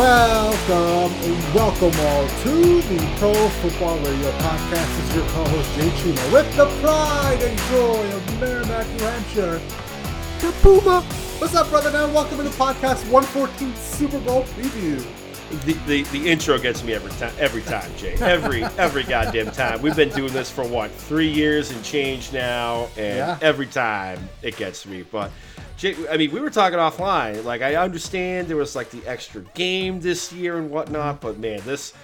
Welcome, welcome all to the Pro Football Radio Podcast. This is your co-host Jay Chuma with the pride and joy of Merrimack, New Hampshire. The Puma. What's up, brother man? Welcome to the podcast 114 Super Bowl preview. The, the, the intro gets me every time every time Jay. Every every goddamn time. We've been doing this for what three years and change now and Yeah. every time it gets me. But Jay, I mean we were talking offline. Like I understand there was like the extra game this year and whatnot but man this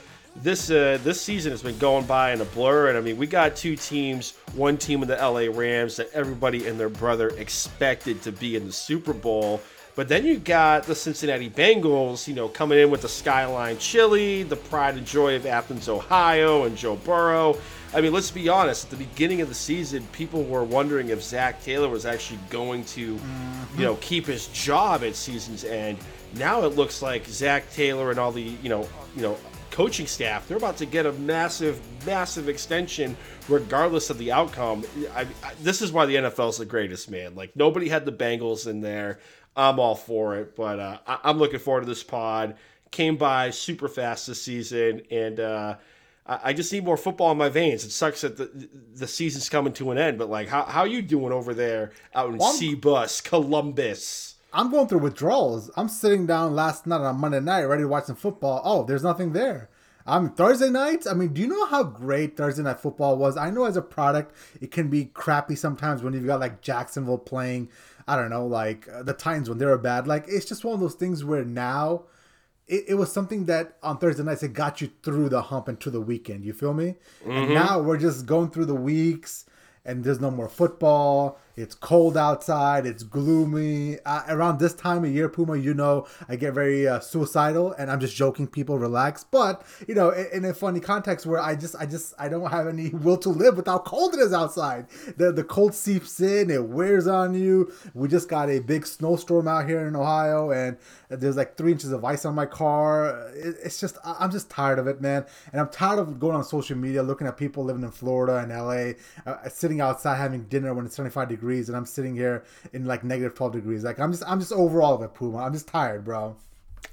this uh, this season has been going by in a blur. And I mean we got two teams one team in the LA Rams that everybody and their brother expected to be in the Super Bowl but then you got the Cincinnati Bengals, you know, coming in with the Skyline Chili, the pride and joy of Athens, Ohio, and Joe Burrow. I mean, let's be honest. At the beginning of the season, people were wondering if Zac Taylor was actually going to, you mm-hmm. know, keep his job at season's end. Now it looks like Zac Taylor and all the, you know, you know, coaching staff they're about to get a massive, massive extension, regardless of the outcome. I, I, this is why the NFL is the greatest, man. Like nobody had the Bengals in there. I'm all for it, but uh, I- I'm looking forward to this pod. Came by super fast this season, and uh, I-, I just need more football in my veins. It sucks that the the season's coming to an end, but like, how how you doing over there out in I'm- Seabus, Columbus? I'm going through withdrawals. I'm sitting down last night on Monday night, ready to watch some football. Oh, there's nothing there. Um, Thursday nights. I mean, do you know how great Thursday night football was? I know as a product, it can be crappy sometimes when you've got like Jacksonville playing. I don't know, like uh, the Titans when they were bad. Like it's just one of those things where now it, it was something that on Thursday nights it got you through the hump and to the weekend. You feel me? And now we're just going through the weeks and there's no more football. It's cold outside. It's gloomy. Uh, around this time of year, Puma, you know, I get very uh, suicidal, and I'm just joking. People, relax. But you know, in, in a funny context where I just, I just, I don't have any will to live with how cold it is outside. The the cold seeps in. It wears on you. We just got a big snowstorm out here in Ohio, and there's like three inches of ice on my car. It, it's just, I'm just tired of it, man. And I'm tired of going on social media, looking at people living in Florida and LA, uh, sitting outside having dinner when it's 75 degrees, and I'm sitting here in like negative 12 degrees. Like I'm just, I'm just overall of it, Puma. I'm just tired, bro.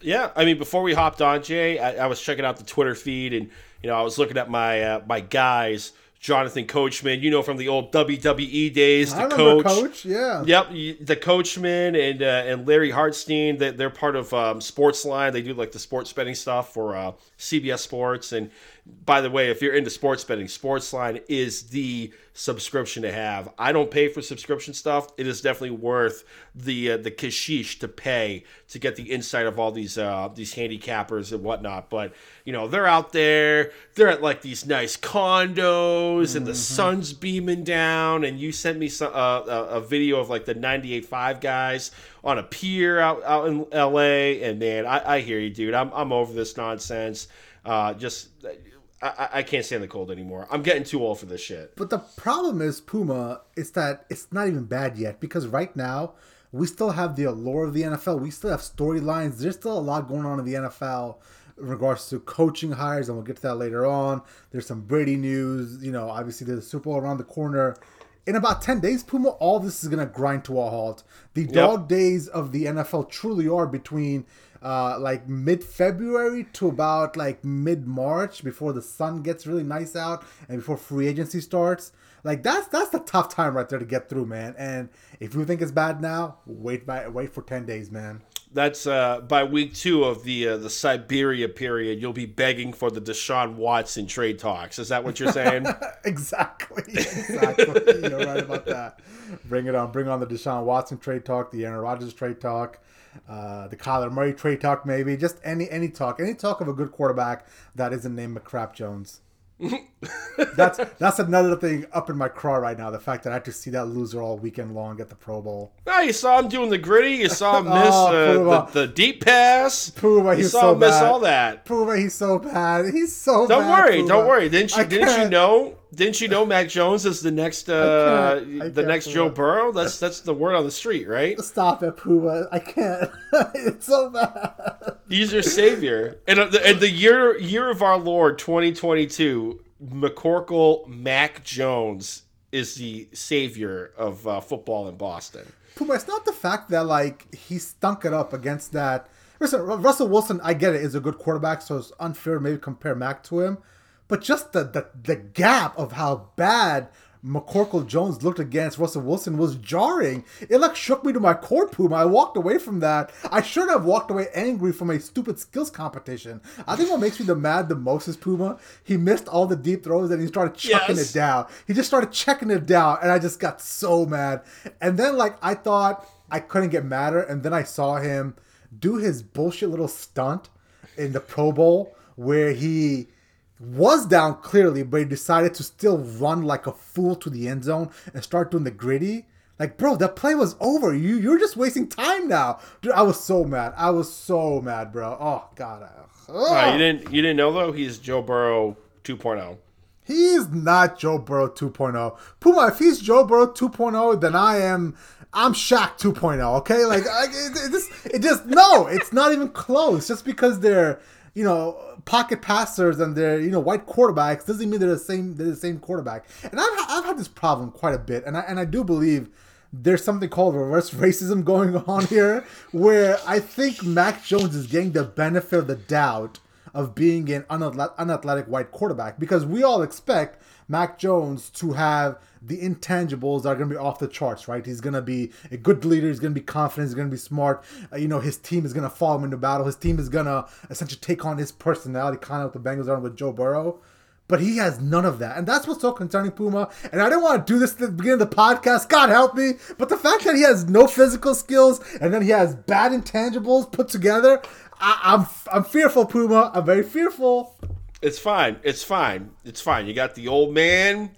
Yeah, I mean, before we hopped on, Jay, I, I was checking out the Twitter feed, and you know, I was looking at my uh, my guys, Jonathan Coachman, you know, from the old WWE days, the coach. Coach. Yeah. Yep, the Coachman and uh, and Larry Hartstein. They, they're part of um, Sportsline. They do like the sports betting stuff for uh, CBS Sports. And by the way, if you're into sports betting, Sportsline is the subscription to have. I don't pay for subscription stuff. It is definitely worth the uh, the kashish to pay to get the insight of all these uh, these handicappers and whatnot. But you know, they're out there. They're at like these nice condos, and the sun's beaming down. And you sent me some, uh, a, a video of like the 98.5 guys on a pier out, out in LA. And man, I, I hear you, dude. I'm, I'm over this nonsense. Uh, just, I, I- can't stand the cold anymore. I'm getting too old for this shit. But the problem is, Puma, is that it's not even bad yet because right now we still have the allure of the NFL. We still have storylines. There's still a lot going on in the NFL in regards to coaching hires, and we'll get to that later on. There's some Brady news. You know, obviously there's a Super Bowl around the corner. In about 10 days, Puma, all this is going to grind to a halt. The dog days of the NFL truly are between uh, like mid February to about like mid March before the sun gets really nice out and before free agency starts. Like that's that's the tough time right there to get through, man. And if you think it's bad now, wait by wait for ten days, man. That's uh, by week two of the uh, the Siberia period. You'll be begging for the Deshaun Watson trade talks. Is that what you're saying? exactly, exactly. You're right about that. Bring it on. Bring on the Deshaun Watson trade talk, the Aaron Rodgers trade talk, uh, the Kyler Murray trade talk, maybe just any any talk, any talk of a good quarterback that isn't named McCrap Jones. that's that's another thing up in my craw right now. The fact that I had to see that loser all weekend long at the Pro Bowl. Oh, you saw him doing the gritty. You saw him miss Oh, uh, the, the deep pass. Puma, you he's saw so him miss bad. all that. Puma, he's so bad. He's so Don't bad. worry, Puma. don't worry. Didn't you? I Didn't you can't. know? Didn't you know Mac Jones is the next uh, can't. I the can't, next. Joe Burrow? That's that's the word on the street, right? Stop it, Puma. I can't. it's so bad. He's your savior. And, uh, the, and the year year of our Lord 2022, McCorkle Mac Jones is the savior of uh, football in Boston. Puma, it's not the fact that like he stunk it up against that. listen, Russell Wilson, I get it, is a good quarterback, so it's unfair to maybe compare Mac to him. But just the the, the gap of how bad McCorkle Jones looked against Russell Wilson was jarring. It like shook me to my core, Puma. I walked away from that. I should have walked away angry from a stupid skills competition. I think what makes me the mad the most is Puma. He missed all the deep throws and he started chucking yes. it down. He just started checking it down, and I just got so mad. And then like I thought I couldn't get madder, and then I saw him do his bullshit little stunt in the Pro Bowl where he was down clearly, but he decided to still run like a fool to the end zone and start doing the gritty. Like, bro, that play was over. You you're just wasting time now. Dude, I was so mad. I was so mad, bro. Oh god. Uh, you didn't you didn't know though? He's Joe Burrow 2.0. He's not Joe Burrow 2.0. Puma, if he's Joe Burrow 2.0, then I am I'm Shaq 2.0. Okay, like I, it, it just it just no, it's not even close. Just because they're you know, pocket passers and they're you know white quarterbacks doesn't mean they're the same they're the same quarterback. And I've, I've had this problem quite a bit, and I and I do believe there's something called reverse racism going on here, where I think Mac Jones is getting the benefit of the doubt of being an unathletic white quarterback because we all expect Mac Jones to have the intangibles are going to be off the charts, right? He's going to be a good leader. He's going to be confident. He's going to be smart. Uh, you know, his team is going to follow him into battle. His team is going to essentially take on his personality, kind of what the Bengals are with Joe Burrow. But he has none of that. And that's what's so concerning, Puma. And I didn't want to do this at the beginning of the podcast. God help me. But the fact that he has no physical skills and then he has bad intangibles put together, I, I'm, I'm fearful, Puma. I'm very fearful. It's fine. It's fine. It's fine. You got the old man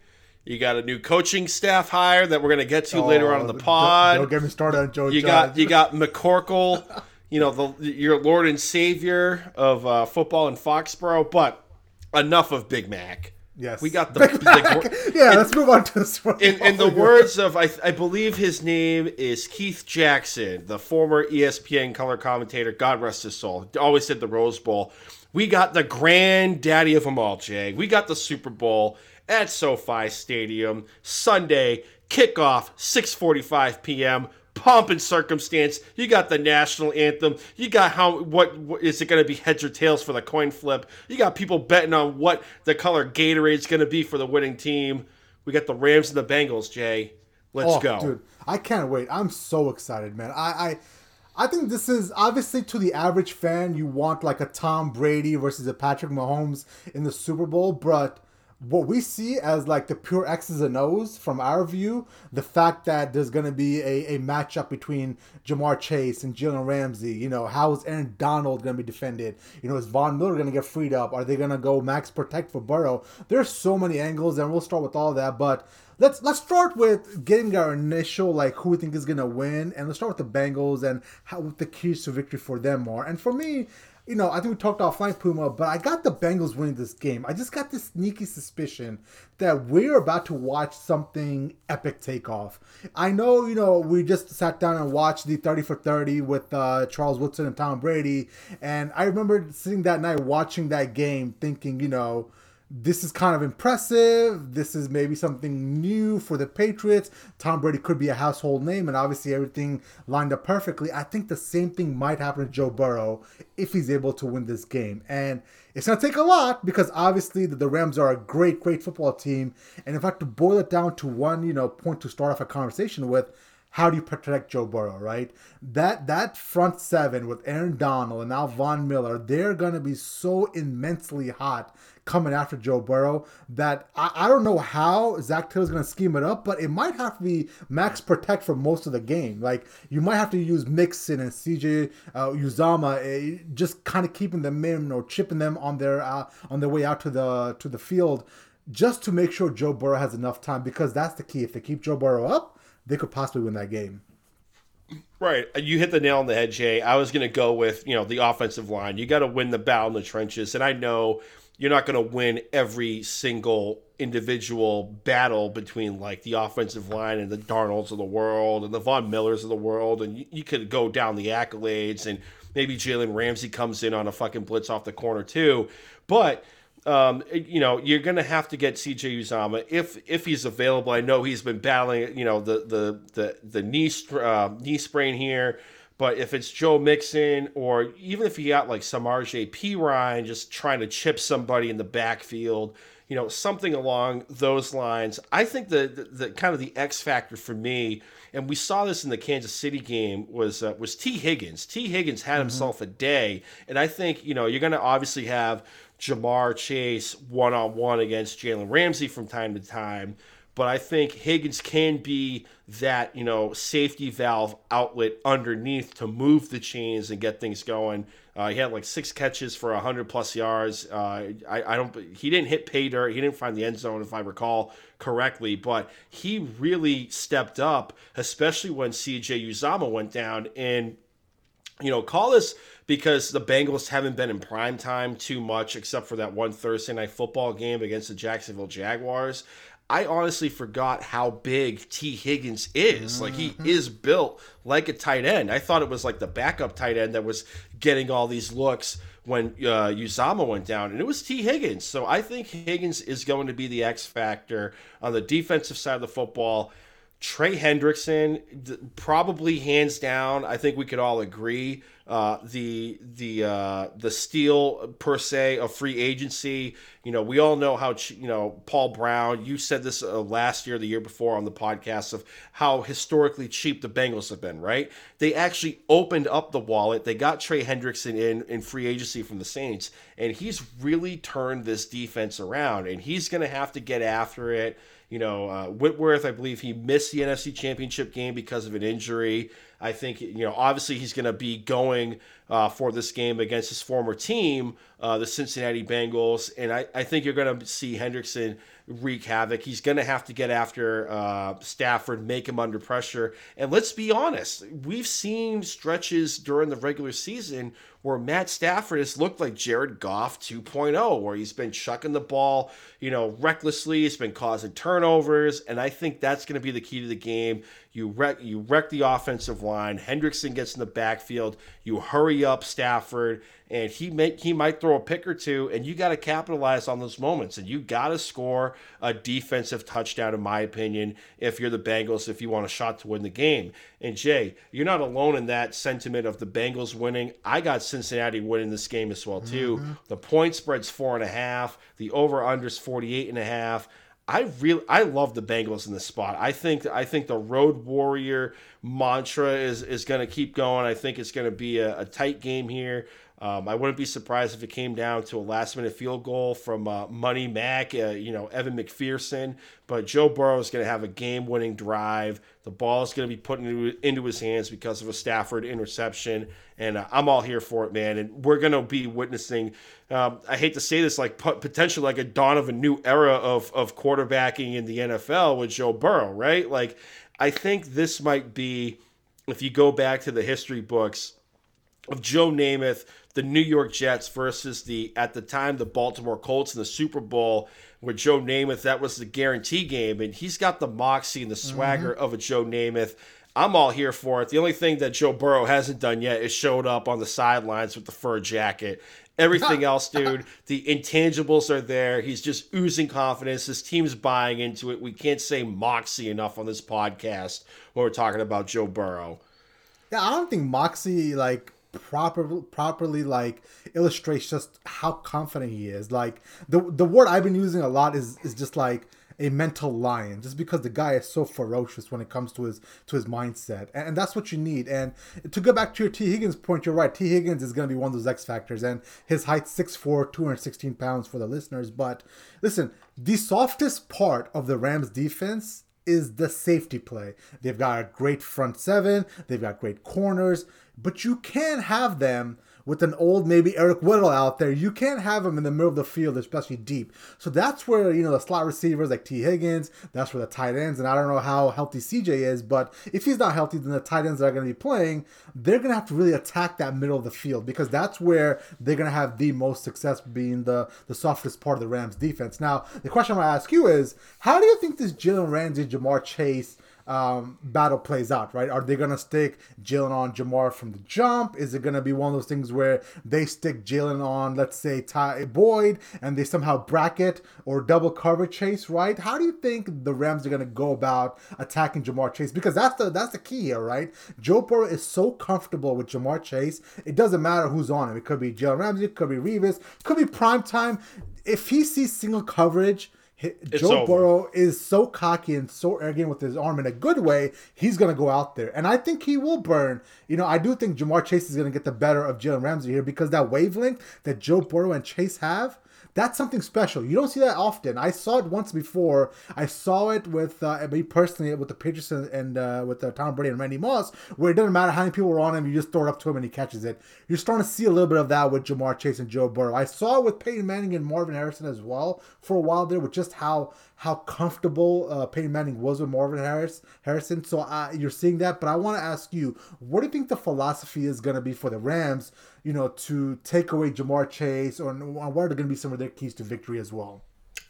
you got a new coaching staff hire that we're going to get to oh, later on in the pod. Don't, don't, get me started on Joe. You Judge. got you got McCorkle, you know the your Lord and Savior of uh, football in Foxborough. But enough of Big Mac. Yes, we got the, the yeah. Let's move on to this. In, in the words of I, I believe his name is Keith Jackson, the former ESPN color commentator. God rest his soul. Always said the Rose Bowl. We got the granddaddy of them all, Jay. We got the Super Bowl at SoFi Stadium Sunday kickoff 6:45 p.m. Pomp and circumstance. You got the national anthem. You got how what, what is it going to be heads or tails for the coin flip? You got people betting on what the color Gatorade is going to be for the winning team. We got the Rams and the Bengals. Jay, let's oh, go, dude! I can't wait. I'm so excited, man. I. I I think this is obviously to the average fan, you want like a Tom Brady versus a Patrick Mahomes in the Super Bowl, but what we see as like the pure X's and O's from our view, the fact that there's going to be a, a matchup between Ja'Marr Chase and Jalen Ramsey, you know, how is Aaron Donald going to be defended? You know, is Von Miller going to get freed up? Are they going to go max protect for Burrow? There's so many angles, and we'll start with all that. But let's let's start with getting our initial like who we think is going to win, and let's start with the Bengals and how the keys to victory for them are. And for me, you know, I think we talked offline, Puma, but I got the Bengals winning this game. I just got this sneaky suspicion that we're about to watch something epic take off. I know, you know, we just sat down and watched the 30 for 30 with uh, Charles Woodson and Tom Brady. And I remember sitting that night watching that game thinking, you know, this is kind of impressive. This is maybe something new for the Patriots. Tom Brady could be a household name, and obviously everything lined up perfectly. I think the same thing might happen to Joe Burrow if he's able to win this game. And it's going to take a lot because obviously the, the Rams are a great, great football team. And if I had to boil it down to one, you know, point to start off a conversation with, how do you protect Joe Burrow, right? That that front seven with Aaron Donald and now Von Miller, they're gonna be so immensely hot coming after Joe Burrow that I, I don't know how Zac Taylor's going to scheme it up, but it might have to be max protect for most of the game. Like you might have to use Mixon and CJ uh, Uzomah, uh, just kind of keeping them in or chipping them on their uh, on their way out to the to the field, just to make sure Joe Burrow has enough time because that's the key. If they keep Joe Burrow up, they could possibly win that game. Right. You hit the nail on the head, Jay. I was going to go with, you know, the offensive line. You got to win the battle in the trenches. And I know you're not going to win every single individual battle between like the offensive line and the Donalds of the world and the Von Millers of the world, and you, you could go down the accolades and maybe Jalen Ramsey comes in on a fucking blitz off the corner too, but. Um, you know, you're going to have to get CJ Uzomah if if he's available. I know he's been battling, you know, the the the the knee uh, knee sprain here, But if it's Joe Mixon, or even if you got like some RJ Perine just trying to chip somebody in the backfield, you know, something along those lines, I think the, the, the kind of the X factor for me, and we saw this in the Kansas City game, was uh, was Tee Higgins. Tee Higgins had mm-hmm. himself a day, and I think you know you're going to obviously have Ja'Marr Chase one on one against Jalen Ramsey from time to time but I think Higgins can be that, you know, safety valve outlet underneath to move the chains and get things going. Uh, he had like six catches for 100 plus yards. Uh, I, I don't. He didn't hit pay dirt. He didn't find the end zone, if I recall correctly. But he really stepped up, especially when C.J. Uzomah went down. And you know, call this because the Bengals haven't been in prime time too much, except for that one Thursday night football game against the Jacksonville Jaguars. I honestly forgot how big Tee Higgins is. Like he mm-hmm. is built like a tight end. I thought it was like the backup tight end that was getting all these looks when uh, Uzomah went down, and it was Tee Higgins. So I think Higgins is going to be the X factor on the defensive side of the football. Trey Hendrickson, probably hands down. I think we could all agree uh, the the uh, the steal per se of free agency. You know, we all know how you know Paul Brown. You said this uh, last year, the year before on the podcast of how historically cheap the Bengals have been. Right? They actually opened up the wallet. They got Trey Hendrickson in in free agency from the Saints, and he's really turned this defense around. And he's going to have to get after it. You know, uh, Whitworth, I believe he missed the NFC Championship game because of an injury. I think you know obviously he's going to be going uh, for this game against his former team, uh, the Cincinnati Bengals, and I, I think you're going to see Hendrickson wreak havoc. He's going to have to get after uh, Stafford, make him under pressure. And let's be honest, we've seen stretches during the regular season where Matt Stafford has looked like Jared Goff 2.0, where he's been chucking the ball, you know, recklessly. He's been causing turnovers, and I think that's going to be the key to the game. You wreck, you wreck the offensive line. Hendrickson gets in the backfield. You hurry up Stafford, and he may he might throw a pick or two, and you got to capitalize on those moments, and you got to score a defensive touchdown, in my opinion, if you're the Bengals, if you want a shot to win the game. And Jay, you're not alone in that sentiment of the Bengals winning. I got Cincinnati winning this game as well too. Mm-hmm. The point spread's four and a half. The over under's 48 and a half. I really I love the Bengals in this spot. I think I think the road warrior mantra is is going to keep going. I think it's going to be a, a tight game here. Um, I wouldn't be surprised if it came down to a last minute field goal from uh, Money Mac, uh, you know, Evan McPherson. But Joe Burrow is going to have a game winning drive. The ball is going to be put into, into his hands because of a Stafford interception. And uh, I'm all here for it, man. And we're going to be witnessing, um, I hate to say this, like potentially like a dawn of a new era of, of quarterbacking in the NFL with Joe Burrow, right? Like, I think this might be, if you go back to the history books, of Joe Namath the New York Jets versus the at the time the Baltimore Colts in the Super Bowl where Joe Namath that was the guarantee game and he's got the moxie and the swagger mm-hmm. of a Joe Namath. I'm all here for it. The only thing that Joe Burrow hasn't done yet is showed up on the sidelines with the fur jacket. Everything else, dude, the intangibles are there. He's just oozing confidence. His team's buying into it. We can't say moxie enough on this podcast when we're talking about Joe Burrow. Yeah, I don't think moxie like proper properly like illustrates just how confident he is. Like the the word I've been using a lot is is just like a mental lion just because the guy is so ferocious when it comes to his to his mindset. And, and, that's what you need. And to go back to your Tee Higgins point you're right. Tee Higgins is going to be one of those X factors and his height 6'4 216 pounds for the listeners. But listen the softest part of the Rams defense is the safety play. They've got a great front seven, they've got great corners, but you can't have them with an old maybe Eric Weddle out there. You can't have him in the middle of the field, especially deep. So that's where you know the slot receivers like Tee Higgins. That's where the tight ends, and I don't know how healthy CJ is, but if he's not healthy, then the tight ends that are going to be playing, they're going to have to really attack that middle of the field because that's where they're going to have the most success, being the the softest part of the Rams defense. Now the question I'm going to ask you is, how do you think this Jalen Ramsey, Ja'Marr Chase? Um, battle plays out, right? Are they gonna stick Jalen on Ja'Marr from the jump? Is it gonna be one of those things where they stick Jalen on, let's say Ty Boyd, and they somehow bracket or double cover Chase, right? How do you think the Rams are gonna go about attacking Ja'Marr Chase? Because that's the that's the key here, right? Joe Burrow is so comfortable with Ja'Marr Chase, it doesn't matter who's on him. It could be Jalen Ramsey, it could be Revis, could be prime time. If he sees single coverage it's Joe over. Burrow is so cocky and so arrogant with his arm in a good way. He's going to go out there, and I think he will burn. You know, I do think Ja'Marr Chase is going to get the better of Jalen Ramsey here because that wavelength that Joe Burrow and Chase have that's something special. You don't see that often. I saw it once before. I saw it with uh, me personally with the Patriots and, uh, with uh, Tom Brady and Randy Moss, where it doesn't matter how many people are on him, you just throw it up to him and he catches it. You're starting to see a little bit of that with Ja'Marr Chase and Joe Burrow. I saw it with Peyton Manning and Marvin Harrison as well for a while there, with just how how comfortable uh, Peyton Manning was with Marvin Harris Harrison. So uh, you're seeing that, but I want to ask you, what do you think the philosophy is going to be for the Rams? You know, to take away Ja'Marr Chase, or what are going to be some of their keys to victory as well?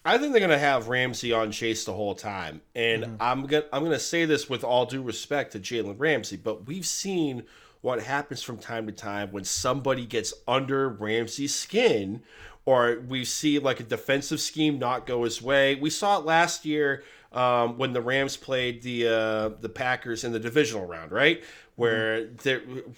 I think they're going to have Ramsey on Chase the whole time, and mm-hmm. I'm gonna I'm gonna say this with all due respect to Jalen Ramsey, but we've seen what happens from time to time when somebody gets under Ramsey's skin or we see like a defensive scheme not go his way. We saw it last year um, when the Rams played the uh, the Packers in the divisional round, right? Where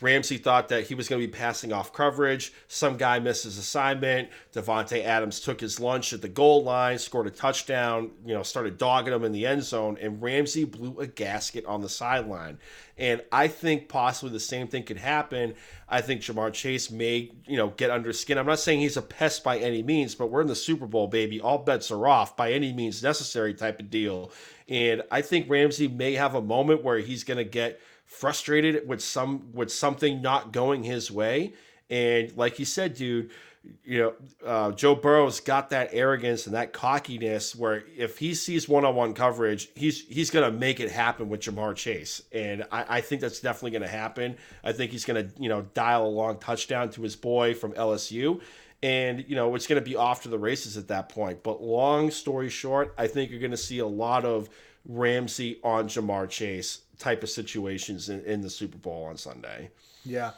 Ramsey thought that he was going to be passing off coverage. Some guy missed his assignment. Davante Adams took his lunch at the goal line, scored a touchdown. You know, started dogging him in the end zone, and Ramsey blew a gasket on the sideline. And I think possibly the same thing could happen. I think Ja'Marr Chase may, you know, get under skin. I'm not saying he's a pest by any means, but we're in the Super Bowl, baby. All bets are off by any means necessary type of deal. And I think Ramsey may have a moment where he's going to get frustrated with some with something not going his way. And like you said, dude, you know, uh, Joe Burrow's got that arrogance and that cockiness where if he sees one-on-one coverage, he's he's gonna make it happen with Ja'Marr Chase, and I, I think that's definitely gonna happen. I think he's gonna you know dial a long touchdown to his boy from LSU, and you know it's gonna be off to the races at that point. But long story short, I think you're gonna see a lot of Ramsey on Ja'Marr Chase type of situations in, in the Super Bowl on Sunday. Yeah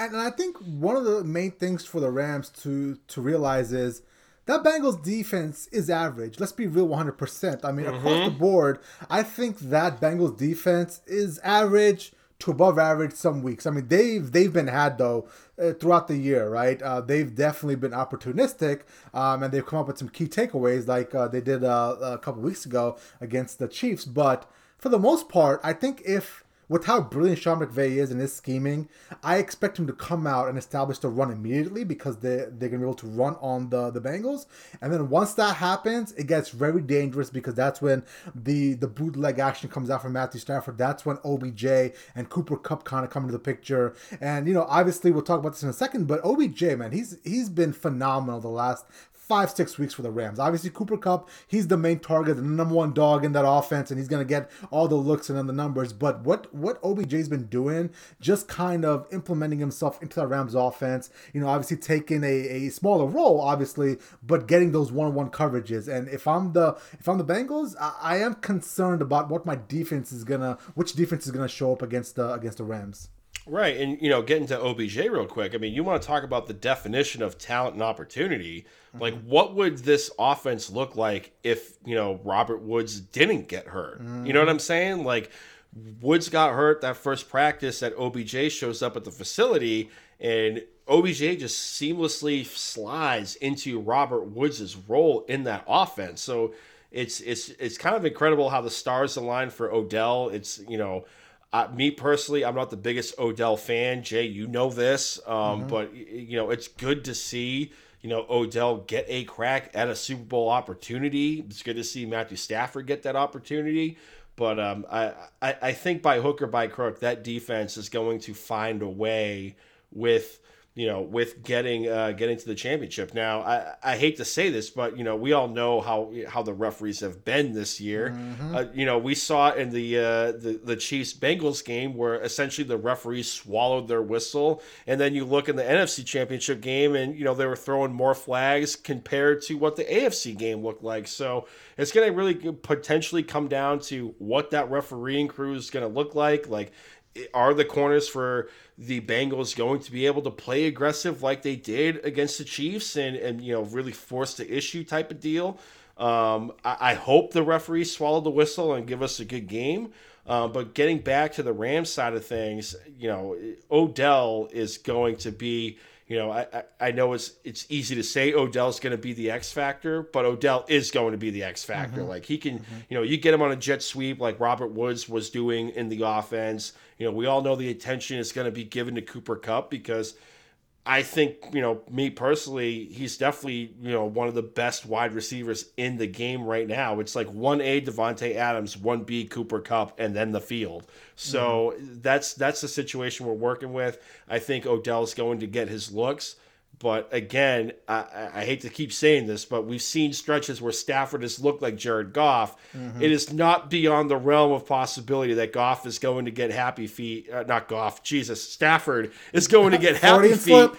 and I think one of the main things for the Rams to to realize is that Bengals defense is average. Let's be real 100%. I mean, mm-hmm. across the board, I think that Bengals defense is average to above average some weeks. I mean, they've they've been had though uh, throughout the year, right? Uh, they've definitely been opportunistic, um, and they've come up with some key takeaways, like uh, they did uh, a couple weeks ago against the Chiefs. But for the most part, I think if with how brilliant Sean McVay is in his scheming, I expect him to come out and establish the run immediately because they they're gonna be able to run on the the Bengals. And then once that happens, it gets very dangerous because that's when the the bootleg action comes out from Matthew Stafford. That's when OBJ and Cooper Kupp kind of come into the picture. And you know, obviously we'll talk about this in a second, but OBJ, man, he's he's been phenomenal the last five, six weeks for the Rams. Obviously, Cooper Kupp, he's the main target, the number one dog in that offense, and he's going to get all the looks and then the numbers. But what, what OBJ's been doing, just kind of implementing himself into the Rams offense, you know, obviously taking a, a smaller role, obviously, but getting those one-on-one coverages. And if I'm the if I'm the Bengals, I, I am concerned about what my defense is gonna, which defense is gonna show up against the against the Rams. Right, and you know, getting to OBJ real quick. I mean, you want to talk about the definition of talent and opportunity. Mm-hmm. Like, what would this offense look like if you know Robert Woods didn't get hurt? Mm-hmm. You know what I'm saying? Like, Woods got hurt that first practice that OBJ shows up at the facility, and OBJ just seamlessly slides into Robert Woods' role in that offense. So it's it's it's kind of incredible how the stars align for Odell. It's you know uh, me personally, I'm not the biggest Odell fan. Jay, you know this, um, mm-hmm. but you know it's good to see you know Odell get a crack at a Super Bowl opportunity. It's good to see Matthew Stafford get that opportunity. But um, I, I I think by hook or by crook, that defense is going to find a way with you know, with getting uh, getting to the championship. Now, I, I hate to say this, but you know, we all know how how the referees have been this year. Mm-hmm. Uh, you know, we saw in the uh, the the Chiefs Bengals game where essentially the referees swallowed their whistle, and then you look in the NFC Championship game, and you know they were throwing more flags compared to what the AFC game looked like. So it's going to really potentially come down to what that refereeing crew is going to look like. Like are the corners for the Bengals going to be able to play aggressive like they did against the Chiefs and, and you know really force the issue type of deal? Um, I, I, hope the referees swallow the whistle and give us a good game. Uh, but getting back to the Rams side of things, you know, Odell is going to be you know, I, I know it's it's easy to say Odell's going to be the X factor, but Odell is going to be the X factor. Mm-hmm. Like he can, mm-hmm. you know, you get him on a jet sweep like Robert Woods was doing in the offense. You know, we all know the attention is going to be given to Cooper Kupp because I think, you know, me personally, he's definitely, you know, one of the best wide receivers in the game right now. It's like 1A Davante Adams, 1B Cooper Kupp, and then the field. So mm-hmm. that's that's the situation we're working with. I think Odell's going to get his looks. But again, I, I, hate to keep saying this, but we've seen stretches where Stafford has looked like Jared Goff. Mm-hmm. It is not beyond the realm of possibility that Goff is going to get happy feet. Uh, not Goff, Jesus, Stafford is going to get happy feet.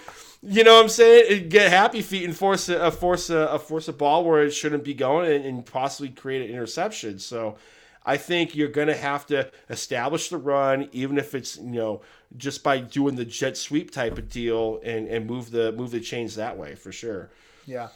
You know what I'm saying? Get happy feet and force a, force a, a force a ball where it shouldn't be going and, and possibly create an interception. So I think you're going to have to establish the run, even if it's you know just by doing the jet sweep type of deal and and move the move the chains that way for sure. Yeah.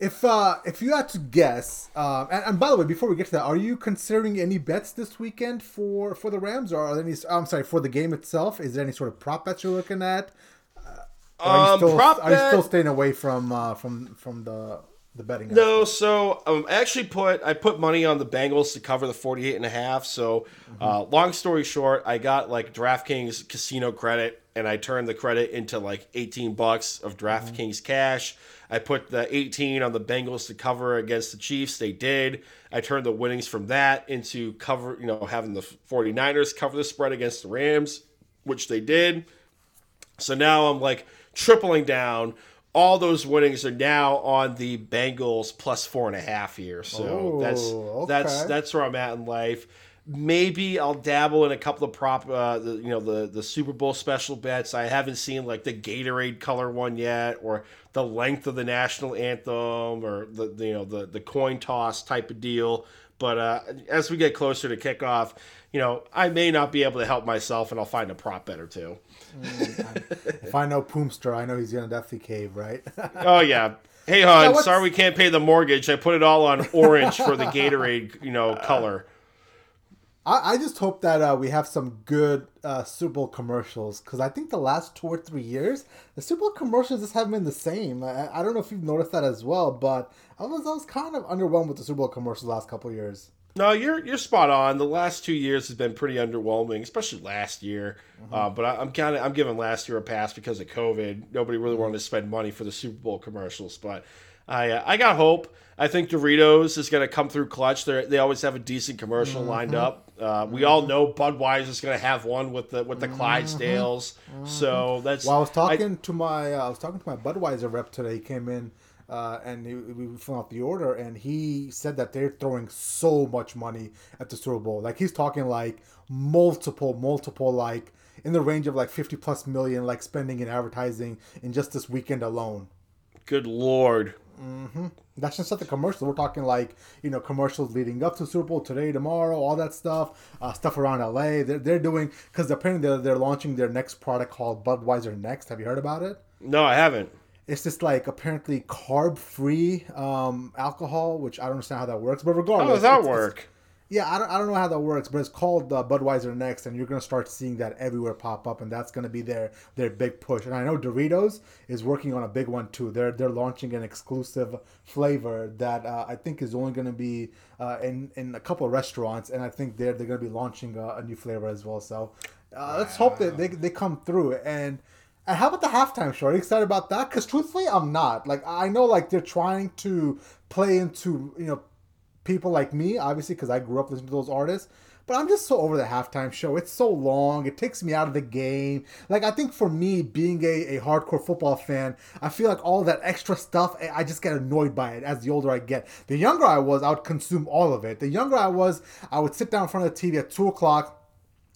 If uh if you had to guess, uh, and, and by the way, before we get to that, are you considering any bets this weekend for for the Rams, or are there any? I'm sorry, for the game itself. Is there any sort of prop bets you're looking at? Uh, are, um, you still, prop are you still staying away from uh, from from the the betting. No, so um, I actually put I put money on the Bengals to cover the 48 and a half. So, mm-hmm. uh, long story short, I got like DraftKings casino credit and I turned the credit into like 18 bucks of DraftKings mm-hmm. cash. I put the 18 on the Bengals to cover against the Chiefs. They did. I turned the winnings from that into cover, you know, having the 49ers cover the spread against the Rams, which they did. So now I'm like tripling down all those winnings are now on the Bengals plus four and a half here. So oh, that's okay. that's that's where I'm at in life. Maybe I'll dabble in a couple of prop, uh, the, you know, the the Super Bowl special bets. I haven't seen like the Gatorade color one yet, or the length of the national anthem, or the, the you know the the coin toss type of deal. But uh, as we get closer to kickoff, you know, I may not be able to help myself, and I'll find a prop bet or two. Mm, if I know Poomster, I know he's gonna definitely cave, right? oh yeah. Hey hon, yeah, sorry we can't pay the mortgage. I put it all on orange for the Gatorade, you know, color. I, I just hope that uh, we have some good uh, Super Bowl commercials because I think the last two or three years the Super Bowl commercials just haven't been the same. I, I don't know if you've noticed that as well, but I was I was kind of underwhelmed with the Super Bowl commercials the last couple years. No, you're you're spot on. The last two years has been pretty underwhelming, especially last year. Mm-hmm. Uh, but I, am kind of I'm giving last year a pass because of COVID. Nobody really wanted to spend money for the Super Bowl commercials, but I uh, I got hope. I think Doritos is going to come through clutch. They they always have a decent commercial mm-hmm. lined up. Uh, we all know Budweiser is going to have one with the with the mm-hmm. Clydesdales. Mm-hmm. So that's. Well, I was talking I, to my uh, I was talking to my Budweiser rep today. He came in uh, and he, we filled out the order, and he said that they're throwing so much money at the Super Bowl. Like he's talking like multiple, multiple, like in the range of like fifty plus million, like spending in advertising in just this weekend alone. Good lord. Mm-hmm. That's just not the commercials. We're talking like you know commercials leading up to Super Bowl today, tomorrow, all that stuff, uh, stuff around LA. They're, they're doing because apparently they're, they're launching their next product called Budweiser Next. Have you heard about it? No, I haven't it's just like apparently carb free um, alcohol, which I don't understand how that works. But regardless, how does that it's, work? It's, yeah, I don't, I don't know how that works, but it's called uh, Budweiser Next, and you're gonna start seeing that everywhere pop up, and that's gonna be their their big push. And I know Doritos is working on a big one too. They're they're launching an exclusive flavor that uh, I think is only gonna be uh, in in a couple of restaurants, and I think they're they're gonna be launching a, a new flavor as well. So uh, let's hope that they they come through and. And how about the halftime show? Are you excited about that? Because truthfully, I'm not. Like I know, like they're trying to play into you know people like me, obviously, because I grew up listening to those artists. But I'm just so over the halftime show. It's so long. It takes me out of the game. Like I think for me, being a, a hardcore football fan, I feel like all that extra stuff, eh, I just get annoyed by it as the older I get. The younger I was, I would consume all of it. The younger I was, I would sit down in front of the TV at two o'clock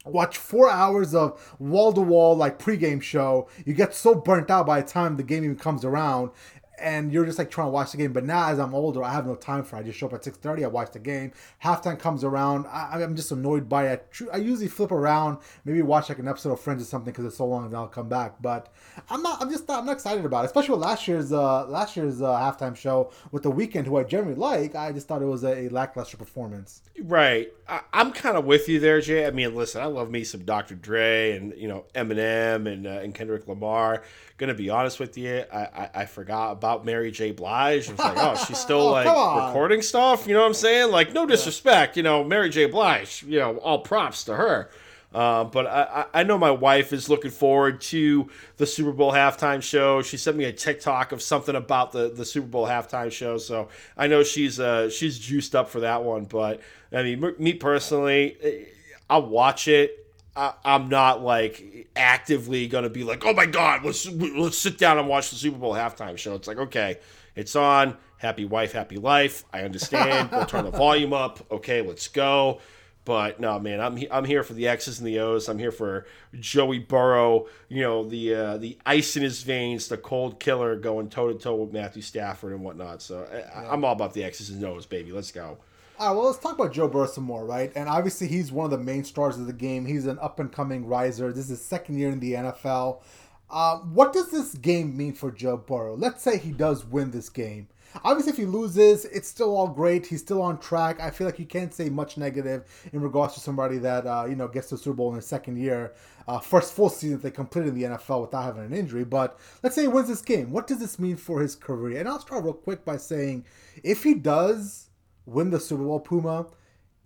watch four hours of wall to wall like pregame show. You get so burnt out by the time the game even comes around, and you're just like trying to watch the game. But now, as I'm older, I have no time for it. I just show up at 6:30. I watch the game. Halftime comes around. I, am just annoyed by it. I usually flip around, maybe watch like an episode of Friends or something because it's so long, and I'll come back. But I'm not. I'm just not. I'm not excited about it. Especially with last year's uh, last year's uh, halftime show with the Weeknd, who I generally like. I just thought it was a, a lackluster performance. Right. I, am kind of with you there, Jay. I mean, listen, I love me some Dr. Dre and you know Eminem and uh, and Kendrick Lamar. Gonna be honest with you, I, I, I forgot about Mary J. Blige. I was like, oh, she's still oh, like recording stuff. You know what I'm saying? Like, no disrespect, you know, Mary J. Blige. You know, all props to her. Uh, but I, I know my wife is looking forward to the Super Bowl halftime show. She sent me a TikTok of something about the, the Super Bowl halftime show, so I know she's uh, she's juiced up for that one. But I mean, me personally, eh, I'll watch it. I, am not like actively gonna be like, oh my god, let's let's sit down and watch the Super Bowl halftime show. It's like, okay, it's on. Happy wife, happy life. I understand. we'll turn the volume up. Okay, let's go. But no, man, I'm I'm here for the X's and the O's. I'm here for Joey Burrow. You know the uh, the ice in his veins, the cold killer going toe to toe with Matthew Stafford and whatnot. So I, I'm all about the X's and O's, baby. Let's go. All right, well, let's talk about Joe Burrow some more, right? And obviously, he's one of the main stars of the game. He's an up and coming riser. This is his second year in the NFL. Uh, what does this game mean for Joe Burrow? Let's say he does win this game. Obviously, if he loses, it's still all great. He's still on track. I feel like you can't say much negative in regards to somebody that uh, you know gets to the Super Bowl in their second year, uh, first full season that they completed in the NFL without having an injury. But let's say he wins this game. What does this mean for his career? And I'll start real quick by saying, if he does win the Super Bowl, Puma,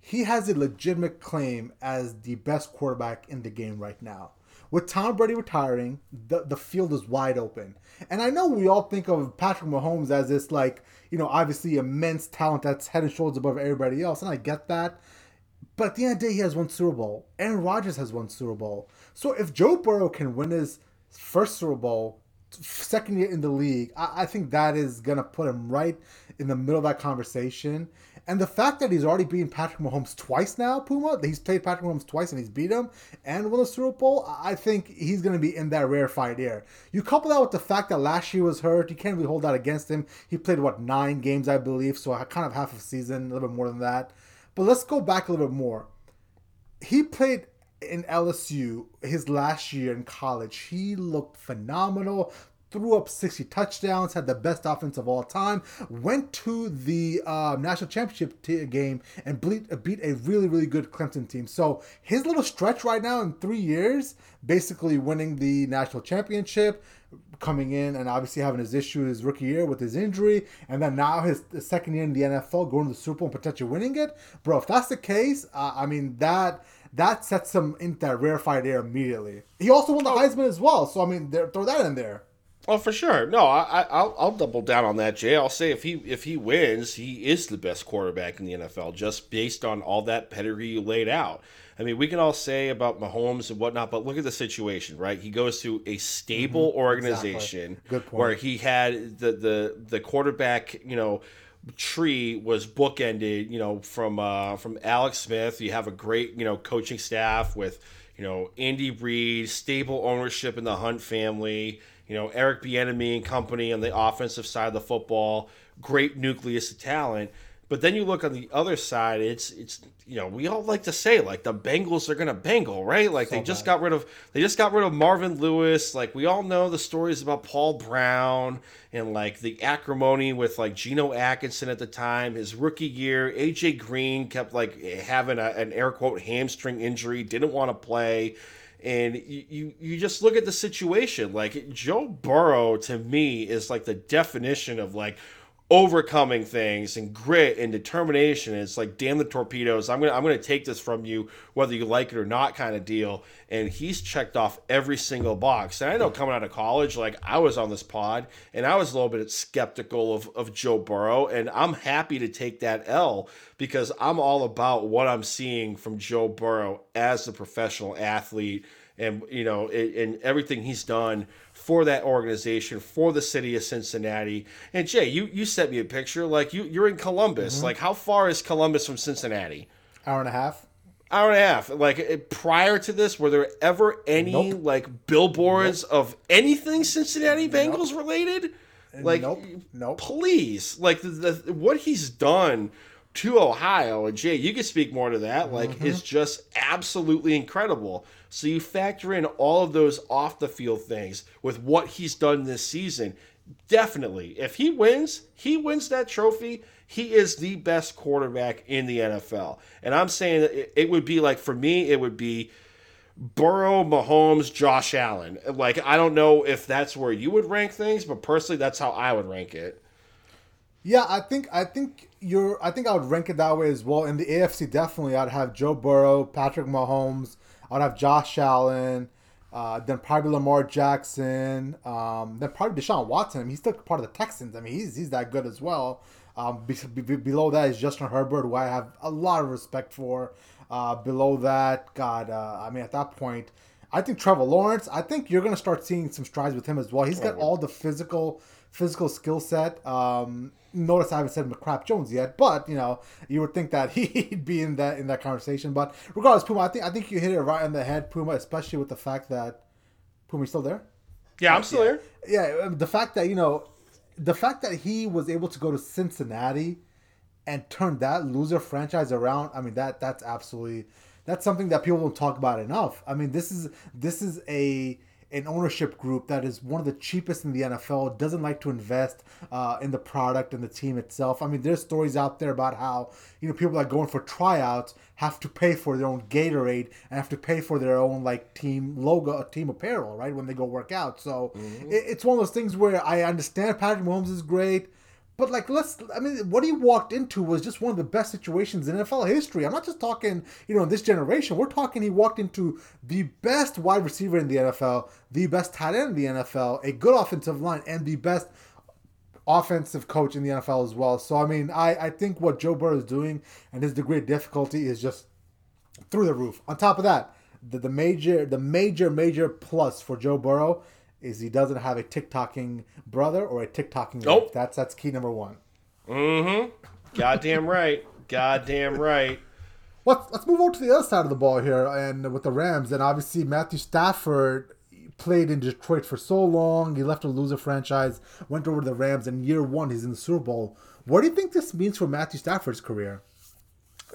he has a legitimate claim as the best quarterback in the game right now. With Tom Brady retiring, the, the field is wide open. And I know we all think of Patrick Mahomes as this, like, you know, obviously immense talent that's head and shoulders above everybody else. And I get that. But at the end of the day, he has one Super Bowl. Aaron Rodgers has one Super Bowl. So if Joe Burrow can win his first Super Bowl, second year in the league, I, I think that is going to put him right in the middle of that conversation. And the fact that he's already beaten Patrick Mahomes twice now, Puma, he's played Patrick Mahomes twice and he's beat him and won the Super Bowl, I think he's going to be in that rarefied air. You couple that with the fact that last year was hurt, you can't really hold that against him. He played, what, nine games, I believe, so kind of half a season, a little bit more than that. But let's go back a little bit more. He played in LSU his last year in college. He looked phenomenal threw up 60 touchdowns, had the best offense of all time, went to the uh, national championship t- game and beat, beat a really, really good Clemson team. So his little stretch right now in three years, basically winning the national championship, coming in and obviously having his issue his rookie year with his injury, and then now his, his second year in the NFL, going to the Super Bowl and potentially winning it. Bro, if that's the case, uh, I mean, that that sets him in that rarefied air immediately. He also won the Heisman as well, so I mean, throw that in there. Oh, for sure. No, I, I'll, I'll double down on that, Jay. I'll say if he if he wins, he is the best quarterback in the NFL, just based on all that pedigree you laid out. I mean, we can all say about Mahomes and whatnot, but look at the situation, right? He goes to a stable mm-hmm. organization exactly. Good point. where he had the the the quarterback, you know, tree was bookended, you know, from uh, from Alex Smith. You have a great, you know, coaching staff with, you know, Andy Reid, stable ownership in the Hunt family you know, Eric Bieniemy and company on the offensive side of the football, great nucleus of talent. But then you look on the other side, it's it's you know we all like to say like the Bengals are gonna bangle right like so they just bad. got rid of they just got rid of Marvin Lewis like we all know the stories about Paul Brown and like the acrimony with like Geno Atkinson at the time his rookie year AJ Green kept like having a, an air quote hamstring injury didn't want to play and you, you, you just look at the situation. Like Joe Burrow to me is like the definition of like overcoming things and grit and determination. It's like, damn the torpedoes. I'm gonna I'm gonna take this from you, whether you like it or not, kind of deal. And he's checked off every single box. And I know coming out of college, like I was on this pod and I was a little bit skeptical of, of Joe Burrow. And I'm happy to take that L because I'm all about what I'm seeing from Joe Burrow as a professional athlete and you know, and everything he's done for that organization, for the city of Cincinnati. And Jay, you you sent me a picture. Like you you're in Columbus. Mm-hmm. Like how far is Columbus from Cincinnati? Hour and a half. Hour and a half. Like prior to this, were there ever any nope. like billboards nope. of anything Cincinnati Bengals nope. related? Like, nope, nope. Please, like the, the, what he's done to Ohio, and Jay, you could speak more to that. Like, mm-hmm. is just absolutely incredible. So you factor in all of those off the field things with what he's done this season. Definitely, if he wins, he wins that trophy. He is the best quarterback in the NFL. And I'm saying that it would be like, for me, it would be Burrow, Mahomes, Josh Allen. Like, I don't know if that's where you would rank things, but personally, that's how I would rank it. Yeah, I think I think you're. I think I would rank it that way as well. In the AFC, definitely, I'd have Joe Burrow, Patrick Mahomes, I'd have Josh Allen, uh, then probably Lamar Jackson, um, then probably Deshaun Watson. he's still part of the Texans. I mean, he's he's that good as well. Um, be, be, below that is Justin Herbert, who I have a lot of respect for. Uh, below that, God, uh, I mean, at that point, I think Trevor Lawrence. I think you're gonna start seeing some strides with him as well. He's got all the physical physical skill set. Um, notice I haven't said McCrap Jones yet, but you know you would think that he'd be in that in that conversation. But regardless, Puma, I think I think you hit it right on the head, Puma, especially with the fact that Puma, you still there? Yeah, I'm still yeah. here. Yeah, um, the fact that you know the fact that he was able to go to Cincinnati and turn that loser franchise around. I mean that that's absolutely that's something that people don't talk about enough. I mean this is this is a an ownership group that is one of the cheapest in the NFL, doesn't like to invest uh, in the product and the team itself. I mean, there's stories out there about how, you know, people that go in for tryouts have to pay for their own Gatorade and have to pay for their own, like, team logo, a team apparel, right, when they go work out. So mm-hmm. it, it's one of those things where I understand Patrick Mahomes is great. But like, let's. I mean, what he walked into was just one of the best situations in NFL history. I'm not just talking, you know, in this generation. We're talking he walked into the best wide receiver in the NFL, the best tight end in the NFL, a good offensive line, and the best offensive coach in the NFL as well. So I mean, I I think what Joe Burrow is doing and his degree of difficulty is just through the roof. On top of that, the, the major the major major plus for Joe Burrow is he doesn't have a TikToking brother or a TikToking nope. Wife. That's that's key number one. Mm-hmm. Goddamn right. Goddamn right. Let's let's move on to the other side of the ball here, and with the Rams, and obviously Matthew Stafford played in Detroit for so long. He left a loser franchise, went over to the Rams, and year one he's in the Super Bowl. What do you think this means for Matthew Stafford's career?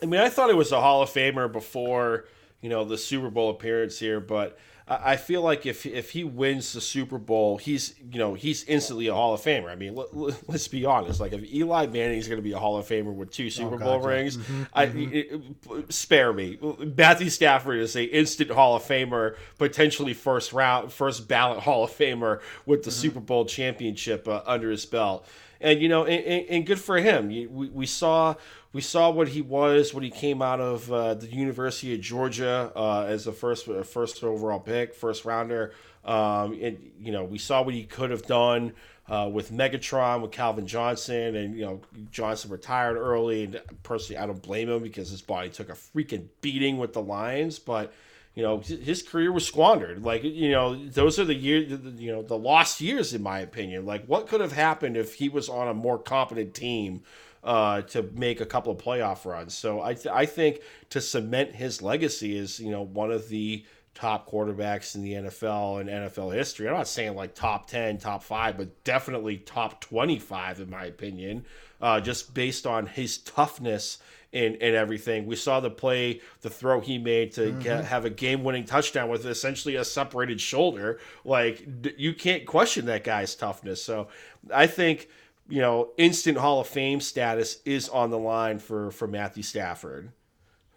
I mean, I thought it was a Hall of Famer before you know the Super Bowl appearance here, but I feel like if if he wins the Super Bowl, he's you know he's instantly a Hall of Famer. I mean, let, us be honest. Like if Eli Manning is going to be a Hall of Famer with two Super oh, Bowl rings, mm-hmm, I mm-hmm. It, spare me. Matthew Stafford is a instant Hall of Famer, potentially first round, first ballot Hall of Famer with the mm-hmm. Super Bowl championship uh, under his belt. And you know, and, and good for him. We, we saw we saw what he was when he came out of uh, the University of Georgia uh, as a first first overall pick, first rounder. Um, and you know, we saw what he could have done uh, with Megatron, with Calvin Johnson, and you know, Johnson retired early. And personally, I don't blame him because his body took a freaking beating with the Lions, but you know his career was squandered like you know those are the years you know the lost years in my opinion like what could have happened if he was on a more competent team uh, to make a couple of playoff runs. So I, th- I think to cement his legacy is you know one of the top quarterbacks in the NFL and NFL history. I'm not saying like top 10, top 5, but definitely top 25 in my opinion, uh, just based on his toughness and, and everything. We saw the play, the throw he made to mm-hmm. get, have a game winning touchdown with essentially a separated shoulder. Like, d- you can't question that guy's toughness. So I think you know, instant Hall of Fame status is on the line for for Matthew Stafford.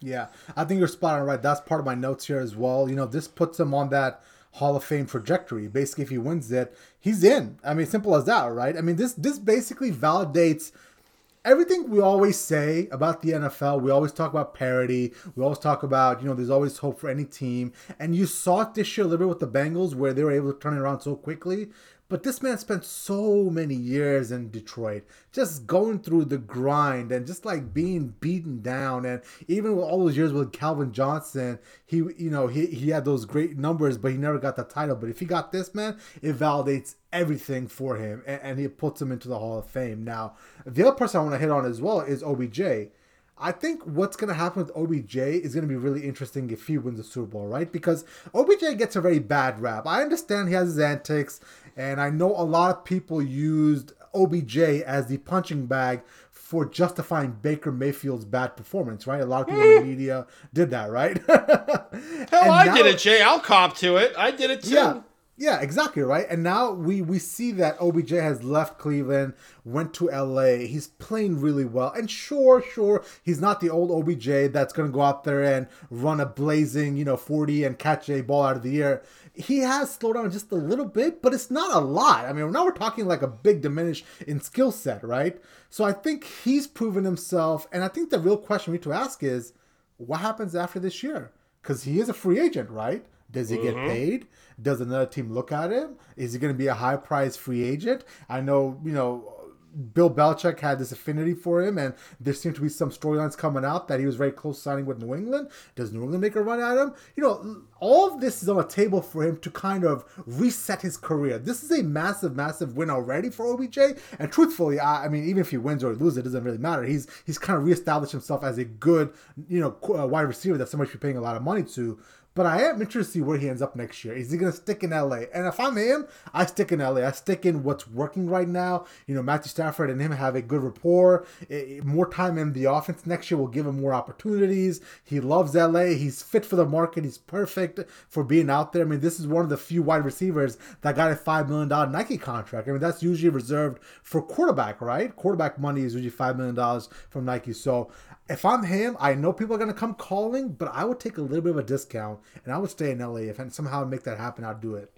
Yeah, I think you're spot on right. That's part of my notes here as well. You know, this puts him on that Hall of Fame trajectory. Basically, if he wins it, he's in. I mean, simple as that, right? I mean, this this basically validates everything we always say about the NFL, we always talk about parity. We always talk about, you know, there's always hope for any team. And you saw it this year a little bit with the Bengals where they were able to turn it around so quickly. But this man spent so many years in Detroit, just going through the grind and just like being beaten down. And even with all those years with Calvin Johnson, he, you know, he, he had those great numbers, but he never got the title. But if he got this man, it validates everything for him and, and it puts him into the Hall of Fame. Now, the other person I want to hit on as well is OBJ. I think what's going to happen with OBJ is going to be really interesting if he wins the Super Bowl, right? Because OBJ gets a very bad rap. I understand he has his antics, and I know a lot of people used OBJ as the punching bag for justifying Baker Mayfield's bad performance, right? A lot of people in the eh. media did that, right? Hell, I now, did it, Jay. I'll cop to it. I did it too. Yeah. Yeah, exactly right. And now we we see that OBJ has left Cleveland, went to LA. He's playing really well. And sure, sure, he's not the old OBJ that's going to go out there and run a blazing, you know, 40 and catch a ball out of the air. He has slowed down just a little bit, but it's not a lot. I mean, now we're talking like a big diminish in skill set, right? So I think he's proven himself. And I think the real question we need to ask is what happens after this year? Because he is a free agent, right? Does he mm-hmm. get paid? Does another team look at him? Is he going to be a high price free agent? I know, you know, Bill Belichick had this affinity for him, and there seemed to be some storylines coming out that he was very close signing with New England. Does New England make a run at him? You know, all of this is on the table for him to kind of reset his career. This is a massive, massive win already for OBJ. And truthfully, I, I mean, even if he wins or loses, it doesn't really matter. He's he's kind of reestablished himself as a good, you know, uh, wide receiver that somebody should be paying a lot of money to. But I am interested to see where he ends up next year. Is he going to stick in LA? And if I'm him, I stick in LA. I stick in what's working right now. You know, Matthew Stafford and him have a good rapport. It, more time in the offense next year will give him more opportunities. He loves LA. He's fit for the market. He's perfect for being out there. I mean, this is one of the few wide receivers that got a $5 million Nike contract. I mean, that's usually reserved for quarterback, right? Quarterback money is usually $5 million from Nike. So if I'm him, I know people are gonna come calling, but I would take a little bit of a discount and I would stay in LA. If I somehow make that happen, I'd do it.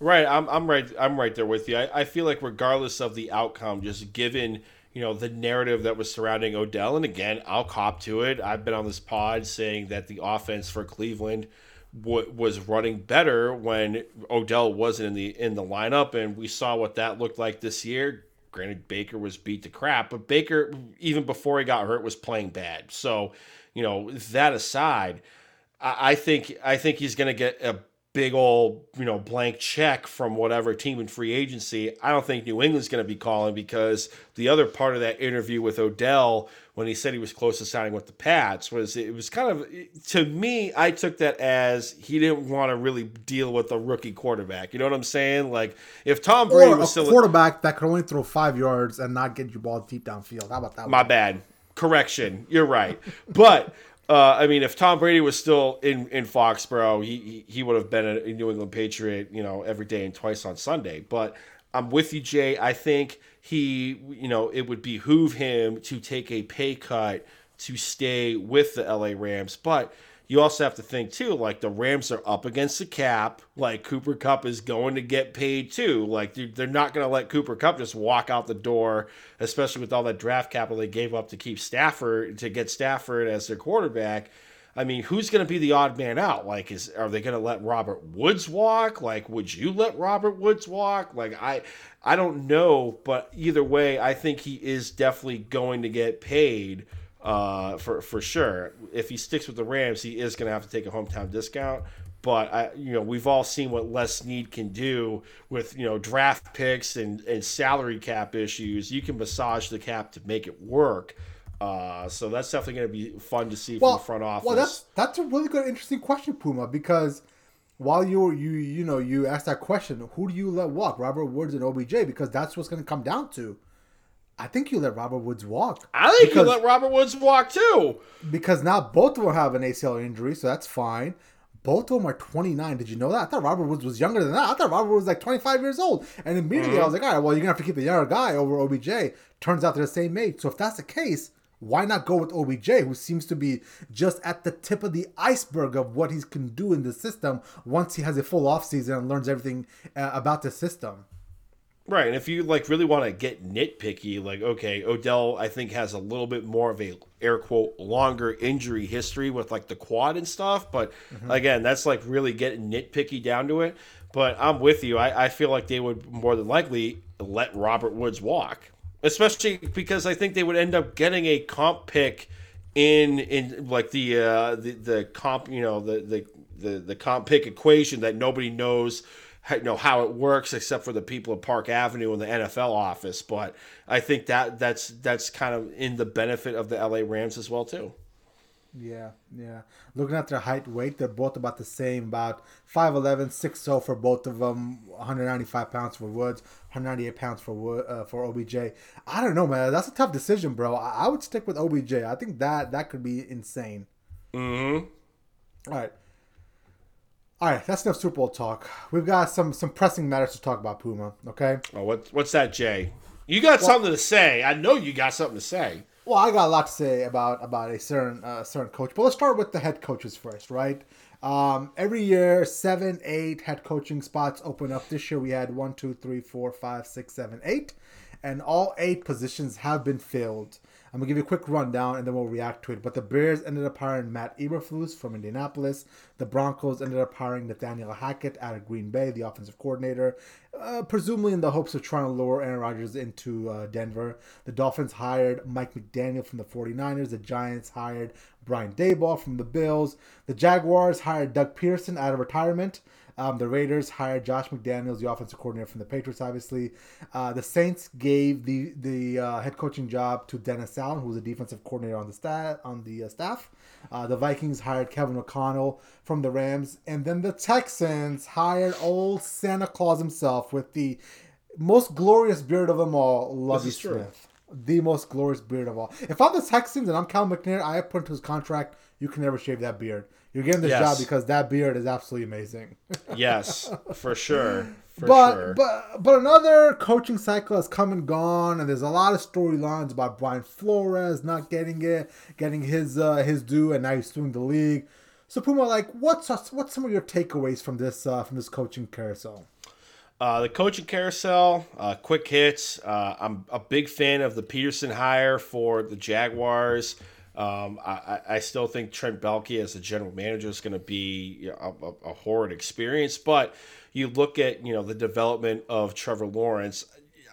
Right, I'm, I'm right. I'm right there with you. I, I feel like regardless of the outcome, just given you know the narrative that was surrounding Odell, and again, I'll cop to it. I've been on this pod saying that the offense for Cleveland was running better when Odell wasn't in the in the lineup, and we saw what that looked like this year Granted, Baker was beat to crap, but Baker, even before he got hurt, was playing bad. So, you know, that aside, I, I think I think he's going to get a big old you know blank check from whatever team in free agency. I don't think New England's going to be calling because the other part of that interview with Odell when he said he was close to signing with the Pats was it was kind of to me I took that as he didn't want to really deal with a rookie quarterback. You know what I'm saying? Like if Tom Brady or was a quarterback that could only throw five yards and not get you ball deep downfield. How about that? My one? bad. Correction. You're right. But uh, I mean, if Tom Brady was still in, in Foxborough, he, he would have been a New England Patriot, you know, every day and twice on Sunday. But I'm with you, Jay. I think he, you know, it would behoove him to take a pay cut to stay with the LA Rams. But you also have to think too, like the Rams are up against the cap. Like Cooper Kupp is going to get paid too. Like they're not going to let Cooper Kupp just walk out the door, especially with all that draft capital they gave up to keep Stafford to get Stafford as their quarterback. I mean, who's going to be the odd man out? Like, is are they going to let Robert Woods walk? Like, would you let Robert Woods walk? Like, I, I don't know, but either way, I think he is definitely going to get paid uh, for for sure. If he sticks with the Rams, he is going to have to take a hometown discount. But I, you know, we've all seen what Les Snead can do with you know draft picks and and salary cap issues. You can massage the cap to make it work. Uh, so that's definitely going to be fun to see well, from the front office. Well, that's that's a really good, interesting question, Puma, because while you you you know you ask that question, who do you let walk, Robert Woods and OBJ? Because that's what's going to come down to. I think you let Robert Woods walk. I think because, you let Robert Woods walk too. Because now both of them have an ACL injury, so that's fine. Both of them are 29. Did you know that? I thought Robert Woods was younger than that. I thought Robert was like 25 years old. And immediately mm-hmm. I was like, all right, well, you're going to have to keep the younger guy over OBJ. Turns out they're the same age. So if that's the case, why not go with OBJ, who seems to be just at the tip of the iceberg of what he can do in the system once he has a full offseason and learns everything uh, about the system? Right, and if you like really want to get nitpicky, like okay, Odell I think has a little bit more of a air quote longer injury history with like the quad and stuff, but mm-hmm. again, that's like really getting nitpicky down to it. But I'm with you. I, I feel like they would more than likely let Robert Woods walk, especially because I think they would end up getting a comp pick in in like the uh, the the comp you know the the the, the comp pick equation that nobody knows you know how it works except for the people at Park Avenue and the NFL office. But I think that that's that's kind of in the benefit of the LA Rams as well too. Yeah, yeah. Looking at their height, weight, they're both about the same. About 5'11", 6'0", for both of them. 195 pounds for Woods, 198 pounds for uh, for OBJ. I don't know, man. That's a tough decision, bro. I, I would stick with OBJ. I think that that could be insane. Mm-hmm. All right. All right, that's enough Super Bowl talk. We've got some some pressing matters to talk about, Puma. Okay. Oh, what what's that, Jay? You got well, something to say. I know you got something to say. Well, I got a lot to say about about a certain uh, certain coach, but let's start with the head coaches first, right? Um, every year, seven, eight head coaching spots open up. This year, we had one, two, three, four, five, six, seven, eight, and all eight positions have been filled. I'm gonna give you a quick rundown and then we'll react to it. But the Bears ended up hiring Matt Eberflus from Indianapolis. The Broncos ended up hiring Nathaniel Hackett out of Green Bay, the offensive coordinator, uh, presumably in the hopes of trying to lure Aaron Rodgers into uh, Denver. The Dolphins hired Mike McDaniel from the 49ers. The Giants hired Brian Daboll from the Bills. The Jaguars hired Doug Pederson out of retirement. Um, the Raiders hired Josh McDaniels, the offensive coordinator from the Patriots, obviously. Uh, the Saints gave the the uh, head coaching job to Dennis Allen, who was a defensive coordinator on the stat on the uh, staff. Uh, the Vikings hired Kevin O'Connell from the Rams, and then the Texans hired old Santa Claus himself with the most glorious beard of them all, Lovie Smith. The most glorious beard of all. If I'm the Texans and I'm Cal McNair, I put into his contract, you can never shave that beard. You're getting this yes. job because that beard is absolutely amazing. yes, for sure. For but sure. but but another coaching cycle has come and gone, and there's a lot of storylines about Brian Flores not getting it, getting his uh, his due, and now he's suing the league. So Puma, like, what's what's some of your takeaways from this uh, from this coaching carousel? Uh, the coaching carousel, uh, quick hits. Uh, I'm a big fan of the Pederson hire for the Jaguars. Um, I, I still think Trent Baalke as a general manager is going to be know, a, a, horrid experience. But you look at you know the development of Trevor Lawrence.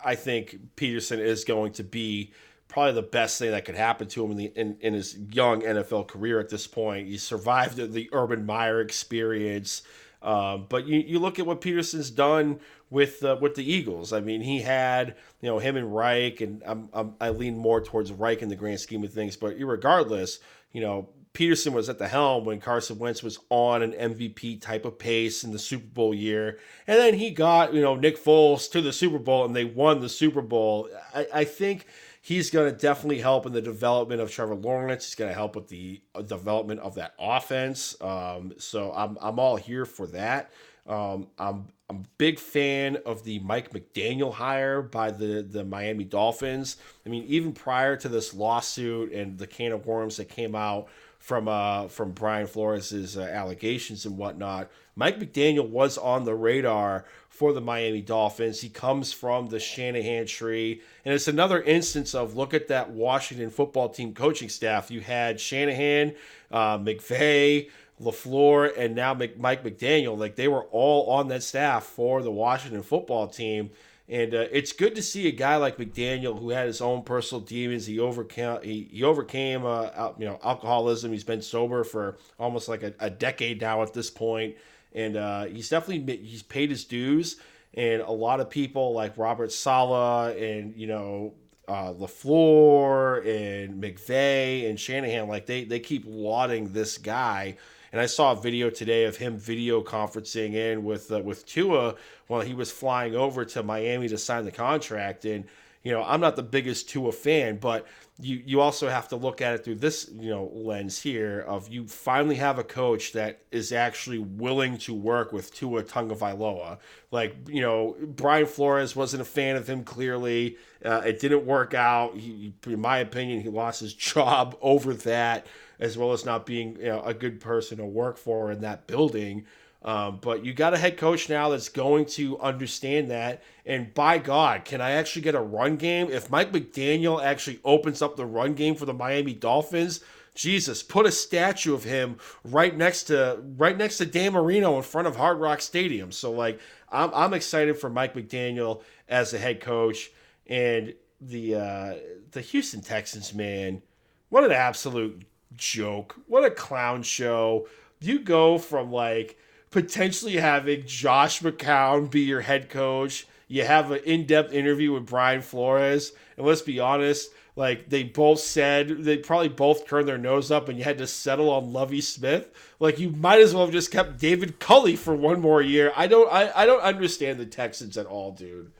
I think Pederson is going to be probably the best thing that could happen to him in, the, in, in his young NFL career at this point. He survived the Urban Meyer experience. Um, but you, you look at what Pederson's done with uh, with the Eagles. I mean, he had you know him and Reich, and I'm, I'm, i lean more towards Reich in the grand scheme of things. But regardless, you know Pederson was at the helm when Carson Wentz was on an MVP type of pace in the Super Bowl year, and then he got you know Nick Foles to the Super Bowl, and they won the Super Bowl. I, I think he's going to definitely help in the development of Trevor Lawrence. He's going to help with the uh, development of that offense. Um, so I'm I'm all here for that. Um, I'm I'm a big fan of the Mike McDaniel hire by the, the Miami Dolphins. I mean, even prior to this lawsuit and the can of worms that came out from uh, from Brian Flores's uh, allegations and whatnot, Mike McDaniel was on the radar for the Miami Dolphins. He comes from the Shanahan tree, and it's another instance of look at that Washington football team coaching staff. You had Shanahan, uh, McVay. LaFleur and now Mike McDaniel, like they were all on that staff for the Washington football team. And uh, it's good to see a guy like McDaniel who had his own personal demons. He overcame he, he overcame uh, you know alcoholism. He's been sober for almost like a, a decade now at this point, and uh, he's definitely he's paid his dues. And a lot of people like Robert Saleh and you know uh, LaFleur and McVay and Shanahan, like they they keep lauding this guy and I saw a video today of him video conferencing in with uh, with Tua while he was flying over to Miami to sign the contract. And you know, I'm not the biggest Tua fan, but you you also have to look at it through this you know lens here of you finally have a coach that is actually willing to work with Tua Tagovailoa. Like you know Brian Flores wasn't a fan of him. Clearly, uh, it didn't work out. He, in my opinion, he lost his job over that, as well as not being you know, a good person to work for in that building. Um, but you got a head coach now that's going to understand that. And by God, can I actually get a run game? If Mike McDaniel actually opens up the run game for the Miami Dolphins, Jesus, put a statue of him right next to right next to Dan Marino in front of Hard Rock Stadium. So like, I'm I'm excited for Mike McDaniel as the head coach and the uh, the Houston Texans. Man, what an absolute joke! What a clown show! You go from like potentially having Josh McCown be your head coach. You have an in-depth interview with Brian Flores, and let's be honest, like they both said, they probably both turned their nose up, and you had to settle on Lovie Smith. Like you might as well have just kept David Culley for one more year. I don't, I, I don't understand the Texans at all, dude.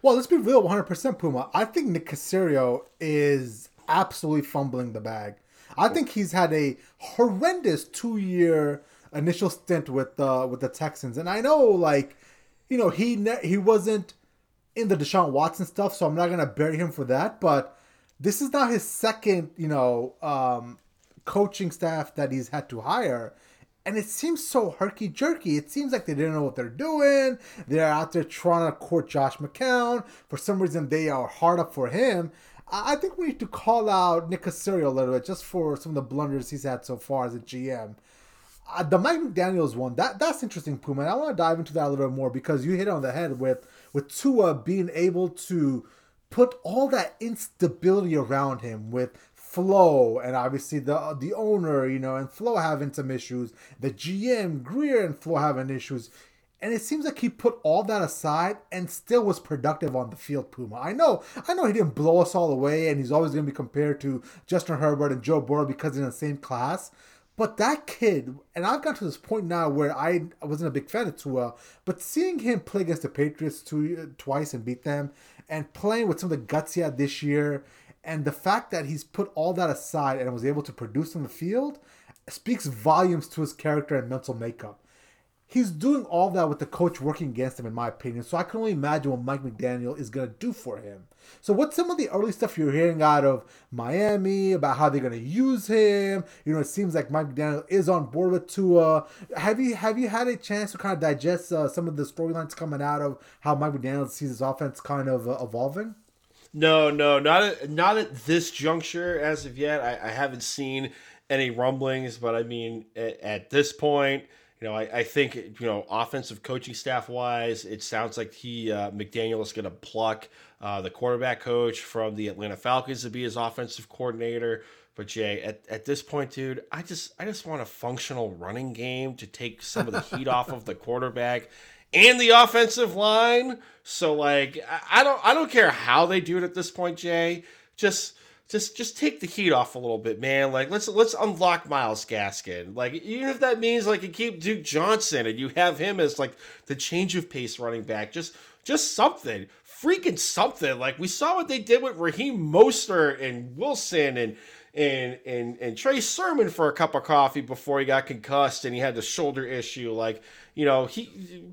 Well, let's be real, 100% Puma. I think Nick Caserio is absolutely fumbling the bag. I think he's had a horrendous two-year initial stint with the with the Texans, and I know like you know he ne- he wasn't in the Deshaun Watson stuff, so I'm not gonna bury him for that. But this is now his second you know um, coaching staff that he's had to hire. And it seems so herky jerky. It seems like they didn't know what they're doing. They're out there trying to court Josh McCown. For some reason, they are hard up for him. I think we need to call out Nick Caserio a little bit just for some of the blunders he's had so far as a GM uh, the Mike McDaniel's one that that's interesting, Puma. And I want to dive into that a little bit more because you hit on the head with with Tua being able to put all that instability around him with Flo and obviously the the owner, you know, and Flo having some issues, the GM Grier and Flo having issues. And it seems like he put all that aside and still was productive on the field, Puma. I know, I know he didn't blow us all away, and he's always going to be compared to Justin Herbert and Joe Burrow because they're in the same class. But that kid, and I've got to this point now where I, wasn't a big fan of Tua, but seeing him play against the Patriots two, twice and beat them, and playing with some of the guts he had this year, and the fact that he's put all that aside and was able to produce on the field, speaks volumes to his character and mental makeup he's doing all that with the coach working against him, in my opinion. So I can only imagine what Mike McDaniel is going to do for him. So what's some of the early stuff you're hearing out of Miami about how they're going to use him? You know, it seems like Mike McDaniel is on board with Tua. Have you have you had a chance to kind of digest uh, some of the storylines coming out of how Mike McDaniel sees his offense kind of uh, evolving? No, no, not at, not at this juncture as of yet. I, I haven't seen any rumblings, but I mean, at, at this point you know, I, I think you know, offensive coaching staff wise, it sounds like he uh, McDaniel is going to pluck uh, the quarterback coach from the Atlanta Falcons to be his offensive coordinator. But Jay, at, at this point, dude, I just I just want a functional running game to take some of the heat off of the quarterback and the offensive line. So like, I, I don't I don't care how they do it at this point, Jay. Just just just take the heat off a little bit, man. Like let's let's unlock Myles Gaskin. Like even if that means like you keep Duke Johnson and you have him as like the change of pace running back, just just something, freaking something. Like we saw what they did with Raheem Mostert and Wilson and and and and Trey Sermon for a cup of coffee before he got concussed and he had the shoulder issue. Like you know, he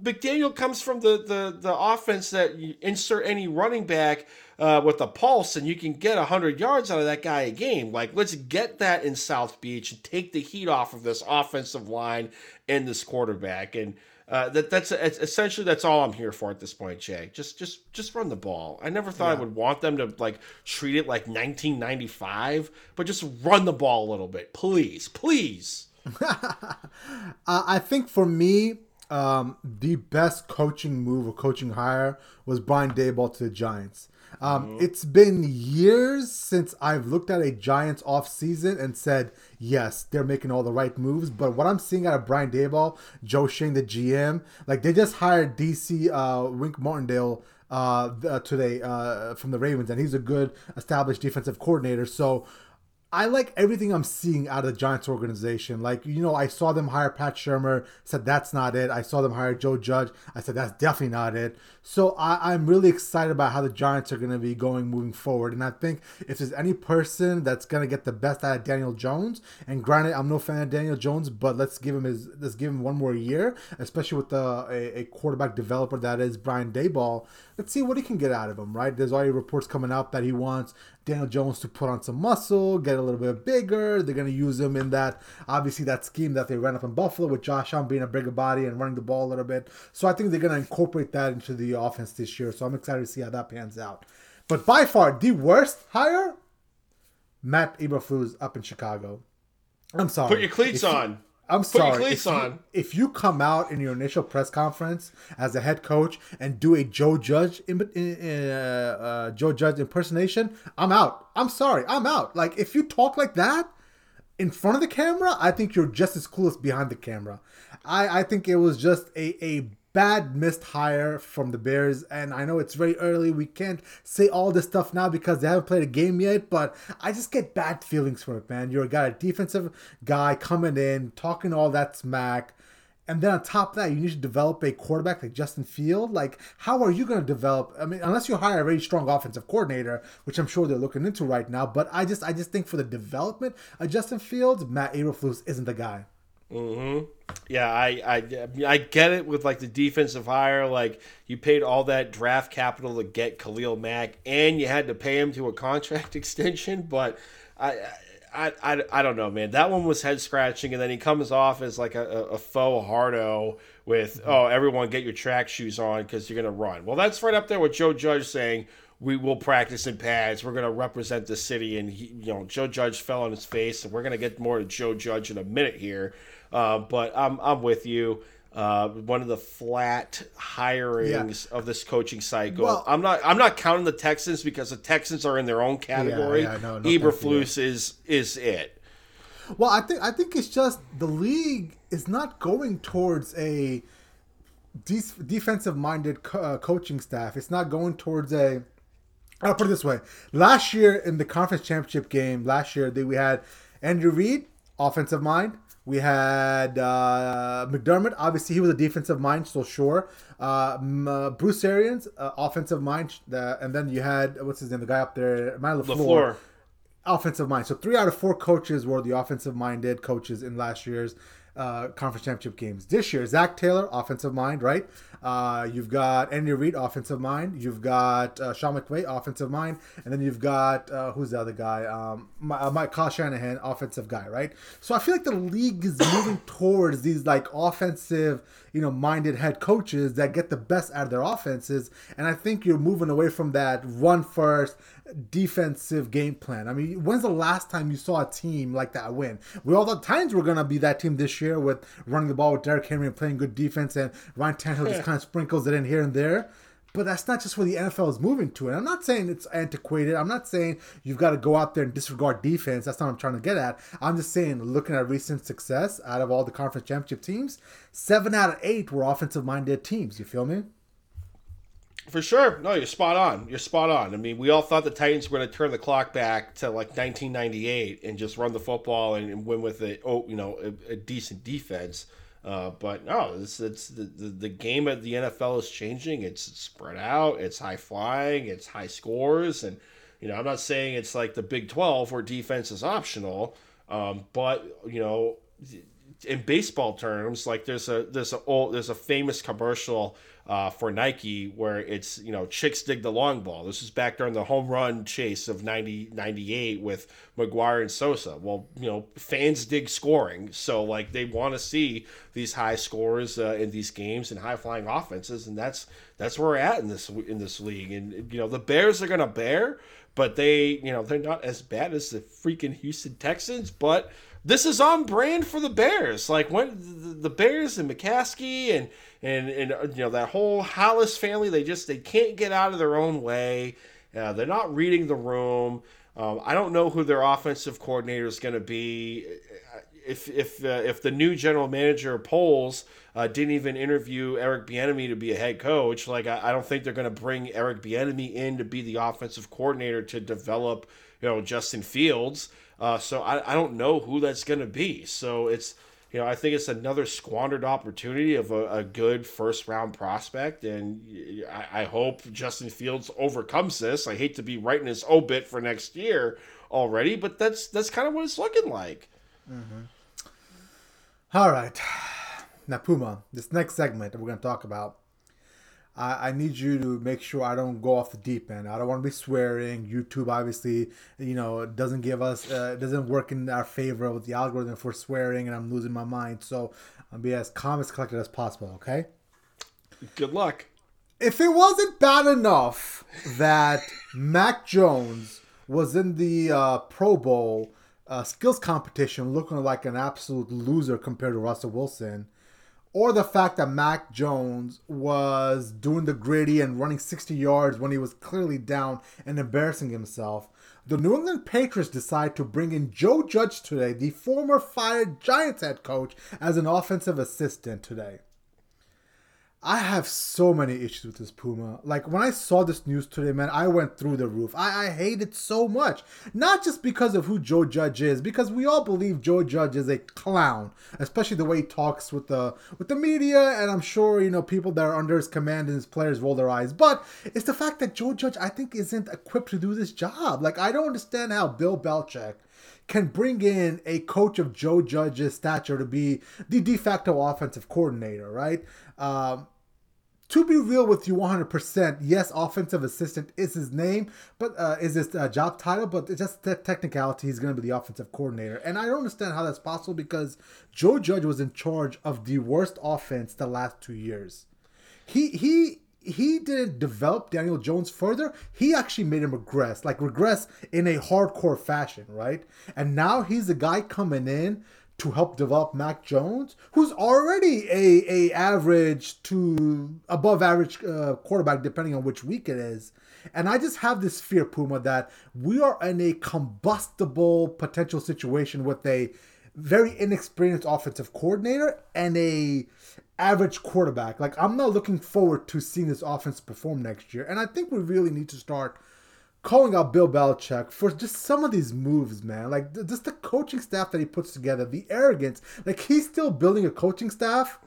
McDaniel comes from the the the offense that you insert any running back uh, with a pulse and you can get 100 yards out of that guy a game. Like, let's get that in South Beach and take the heat off of this offensive line and this quarterback. And uh, that that's essentially that's all I'm here for at this point, Jay. Just just just run the ball. I never thought yeah. I would want them to like treat it like 1995, but just run the ball a little bit, please, please. I think for me, um, the best coaching move or coaching hire was Brian Daboll to the Giants. Um, mm-hmm. It's been years since I've looked at a Giants off season and said, yes, they're making all the right moves. But what I'm seeing out of Brian Daboll, Joe Schoen, the GM, like they just hired DC uh, Wink Martindale uh, uh, today uh, from the Ravens, and he's a good established defensive coordinator. So I like everything I'm seeing out of the Giants organization. Like, you know, I saw them hire Pat Shurmur, said that's not it. I saw them hire Joe Judge. I said that's definitely not it. So I, I'm really excited about how the Giants are going to be going moving forward. And I think if there's any person that's going to get the best out of Daniel Jones, and granted, I'm no fan of Daniel Jones, but let's give him his let's give him one more year, especially with the a, a quarterback developer that is Brian Daboll. Let's see what he can get out of him, right? There's already reports coming out that he wants Daniel Jones to put on some muscle, get a little bit bigger. They're going to use him in that, obviously, that scheme that they ran up in Buffalo with Josh Allen being a bigger body and running the ball a little bit. So I think they're going to incorporate that into the offense this year. So I'm excited to see how that pans out. But by far, the worst hire, Matt Eberflus up in Chicago. I'm sorry. Put your cleats If on. I'm Put sorry. if you. If you come out in your initial press conference as a head coach and do a Joe Judge uh, uh, Joe Judge impersonation, I'm out. I'm sorry. I'm out. Like if you talk like that in front of the camera, I think you're just as cool as behind the camera. I, I think it was just a, a bad missed hire from the Bears. And I know it's very early. We can't say all this stuff now because they haven't played a game yet. But I just get bad feelings from it, man. You're a guy, a defensive guy coming in, talking all that smack. And then on top of that, you need to develop a quarterback like Justin Field. Like, how are you going to develop? I mean, unless you hire a very strong offensive coordinator, which I'm sure they're looking into right now. But I just, I just think for the development of Justin Fields, Matt Eberflus isn't the guy. Mm-hmm. Yeah, I, I I get it with like the defensive hire. Like you paid all that draft capital to get Khalil Mack, and you had to pay him to a contract extension. But I. I, I, I don't know, man. That one was head scratching, and then he comes off as like a, a, faux hardo with, mm-hmm. oh, everyone get your track shoes on because you're going to run. Well, that's right up there with Joe Judge saying, we will practice in pads. We're going to represent the city. And, he, you know, Joe Judge fell on his face, and we're going to get more to Joe Judge in a minute here. Uh, but I'm, I'm with you. Uh, one of the flat hirings of this coaching cycle. Well- I'm not. I'm not counting the Texans because the Texans are in their own category. yeah, no, no. Eberflus is is it. Well, I think I think it's just the league is not going towards a de- defensive minded co- uh, coaching staff. It's not going towards a. I'll put it this way: last year in the conference championship game, last year we had Andrew Reid, offensive mind. We had uh, McDermott. Obviously, he was a defensive mind, so sure. Uh, uh, Bruce Arians, uh, offensive mind, and then you had what's his name, the guy up there, Matt Lafleur Lafleur. offensive mind. So three out of four coaches were the offensive minded coaches in last year's uh, conference championship games. This year, Zac Taylor, offensive mind, right? Uh, you've got Andy Reid, offensive mind. You've got uh, Sean McVay, offensive mind, and then you've got uh, who's the other guy? Um, my, uh, Mike Kyle Shanahan, offensive guy, right? So I feel like the league is moving towards these like offensive, you know, minded head coaches that get the best out of their offenses, and I think you're moving away from that run first defensive game plan. I mean, when's the last time you saw a team like that win? We all thought Titans were gonna be that team this year with running the ball with Derrick Henry and playing good defense, and Ryan Tannehill just kind of sprinkles it in here and there. But that's not just where the NFL is moving to. And I'm not saying it's antiquated. I'm not saying you've got to go out there and disregard defense. That's not what I'm trying to get at. I'm just saying, looking at recent success out of all the conference championship teams, seven out of eight were offensive minded teams. You feel me? For sure. No, you're spot on. You're spot on. I mean, we all thought the Titans were going to turn the clock back to like 1998 and just run the football and, win with a, oh, you know, a, a decent defense. Uh, but no, it's, it's the, the, the game of the NFL is changing. It's spread out. It's high flying. It's high scores. And, you know, I'm not saying it's like the Big 12 where defense is optional. Um, but, you know, in baseball terms, like there's a there's a old, there's a famous commercial uh, for Nike where it's you know chicks dig the long ball. This is back during the home run chase of 90, 98 with McGwire and Sosa. Well, you know fans dig scoring, so like they want to see these high scores uh, in these games and high flying offenses, and that's that's where we're at in this in this league. And you know the Bears are gonna bear, but they you know they're not as bad as the freaking Houston Texans, but this is on brand for the Bears. Like when the, Bears and McCaskey and and and uh, you know that whole Halas family, they just they can't get out of their own way. Uh, they're not reading the room. Um, I don't know who their offensive coordinator is going to be. If if uh, if the new general manager Poles uh, didn't even interview Eric Bieniemy to be a head coach, like I, I don't think they're going to bring Eric Bieniemy in to be the offensive coordinator to develop you know Justin Fields. Uh, so I, I don't know who that's going to be. So it's you know I think it's another squandered opportunity of a, a good first round prospect, and I, I hope Justin Fields overcomes this. I hate to be writing his obit for next year already, but that's that's kind of what it's looking like. Mm-hmm. All right, now Puma, this next segment that we're going to talk about I, I need you to make sure I don't go off the deep end. I don't want to be swearing. YouTube obviously, you know, doesn't give us, uh, doesn't work in our favor with the algorithm for swearing, and I'm losing my mind. So I'll be as calm as collected as possible. Okay. Good luck. If it wasn't bad enough that Mac Jones was in the uh, Pro Bowl uh, skills competition looking like an absolute loser compared to Russell Wilson or the fact that Mac Jones was doing the gritty and running 60 yards when he was clearly down and embarrassing himself, the New England Patriots decide to bring in Joe Judge today, the former fired Giants head coach, as an offensive assistant today. I have so many issues with this Puma. Like when I saw this news today, man, I went through the roof. I, I hate it so much. Not just because of who Joe Judge is, because we all believe Joe Judge is a clown, especially the way he talks with the with the media, and I'm sure you know people that are under his command and his players roll their eyes. But it's the fact that Joe Judge, I think, isn't equipped to do this job. Like I don't understand how Bill Belichick can bring in a coach of Joe Judge's stature to be the de facto offensive coordinator, right? Um, to be real with you 100%, yes, offensive assistant is his name, but uh, is his uh, job title, but it's just the technicality, he's going to be the offensive coordinator. And I don't understand how that's possible because Joe Judge was in charge of the worst offense the last two years. He, he, he didn't develop Daniel Jones further. He actually made him regress, like regress in a hardcore fashion, right? And now he's the guy coming in to help develop Mac Jones, who's already a, a average to above average uh, quarterback, depending on which week it is. And I just have this fear, Puma, that we are in a combustible potential situation with a very inexperienced offensive coordinator and a average quarterback. Like I'm not looking forward to seeing this offense perform next year. And I think we really need to start calling out Bill Belichick for just some of these moves, man. Like just the coaching staff that he puts together, the arrogance. Like he's still building a coaching staff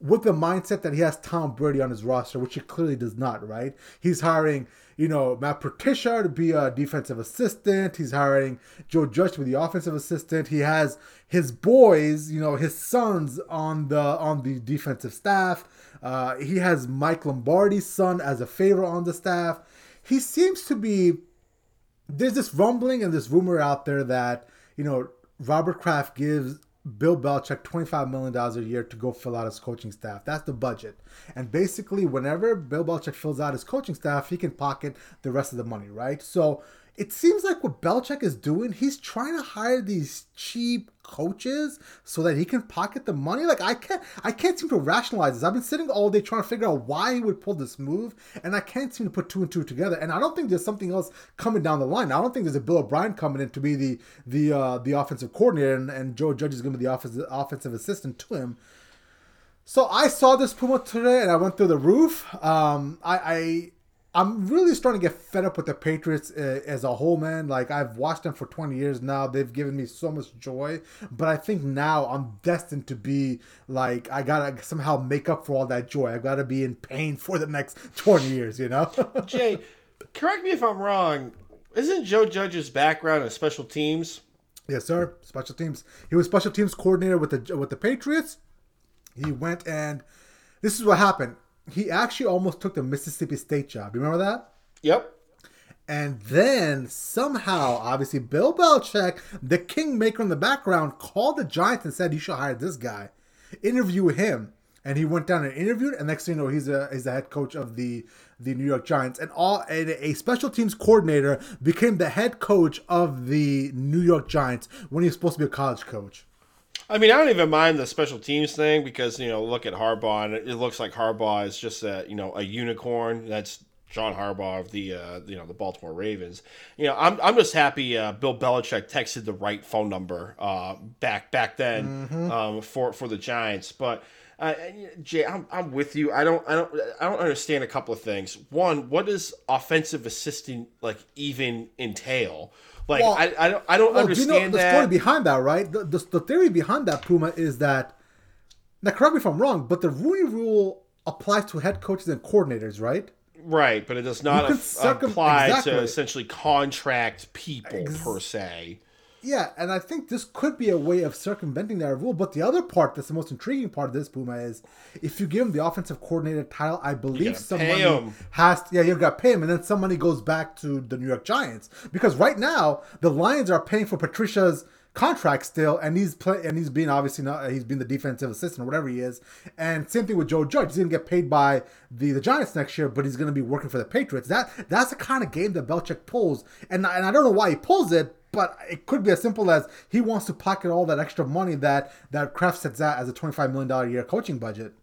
with the mindset that he has Tom Brady on his roster, which he clearly does not, right? He's hiring, you know, Matt Patricia to be a defensive assistant. He's hiring Joe Judge to be the offensive assistant. He has his boys, you know, his sons on the on the defensive staff. Uh, he has Mike Lombardi's son as a favor on the staff he seems to be. There's this rumbling and this rumor out there that you know Robert Kraft gives Bill Belichick $25 million a year to go fill out his coaching staff. That's the budget. And basically, whenever Bill Belichick fills out his coaching staff, he can pocket the rest of the money, right? So it seems like what Belichick is doing, he's trying to hire these cheap coaches so that he can pocket the money. Like I can't, I can't seem to rationalize this. I've been sitting all day trying to figure out why he would pull this move, and I can't seem to put two and two together. And I don't think there's something else coming down the line. I don't think there's a Bill O'Brien coming in to be the the uh, the offensive coordinator, and, and Joe Judge is going to be the offensive offensive assistant to him. So I saw this Puma today, and I went through the roof. Um, I, I I'm really starting to get fed up with the Patriots uh, as a whole, man. Like I've watched them for 20 years now. They've given me so much joy, but I think now I'm destined to be like I gotta somehow make up for all that joy. I gotta be in pain for the next 20 years, you know. Jay, correct me if I'm wrong. Isn't Joe Judge's background in special teams? Yes, sir. Special teams. He was special teams coordinator with the with the Patriots. He went and this is what happened he actually almost took the Mississippi State job. You remember that? Yep. And then somehow, obviously, Bill Belichick, the kingmaker in the background, called the Giants and said, "You should hire this guy, interview him." And he went down and interviewed, and next thing you know, he's a he's the head coach of the the New York Giants, and all and a special teams coordinator became the head coach of the New York Giants when he was supposed to be a college coach. I mean, I don't even mind the special teams thing because you know, look at Harbaugh, and it looks like Harbaugh is just a you know a unicorn. That's John Harbaugh of the uh, you know the Baltimore Ravens. You know, I'm, I'm just happy uh, Bill Belichick texted the right phone number uh, back back then mm-hmm. um, for for the Giants. But Uh, Jay, I'm, I'm with you. I don't I don't I don't understand a couple of things. One, what does offensive assistant like even entail? Like well, I, I don't I don't well, understand do you know the that. story behind that, right? The, the, the theory behind that Puma is that now correct me if I'm wrong, but the Rooney Rule applies to head coaches and coordinators, right? Right, but it does not circum- apply exactly. to essentially contract people Ex- per se. Yeah, and I think this could be a way of circumventing that rule. But the other part that's the most intriguing part of this, Puma, is if you give him the offensive coordinator title, I believe some money has to, yeah, you got to pay him, and then some money goes back to the New York Giants because right now the Lions are paying for Patricia's contract still, and he's play and he's been obviously not he's been the defensive assistant, or whatever he is. And same thing with Joe Judge. He's gonna get paid by the, the Giants next year, but he's gonna be working for the Patriots. That that's the kind of game that Belichick pulls, and and I don't know why he pulls it, but it could be as simple as he wants to pocket all that extra money that that Kraft sets out as a twenty five million dollar year coaching budget.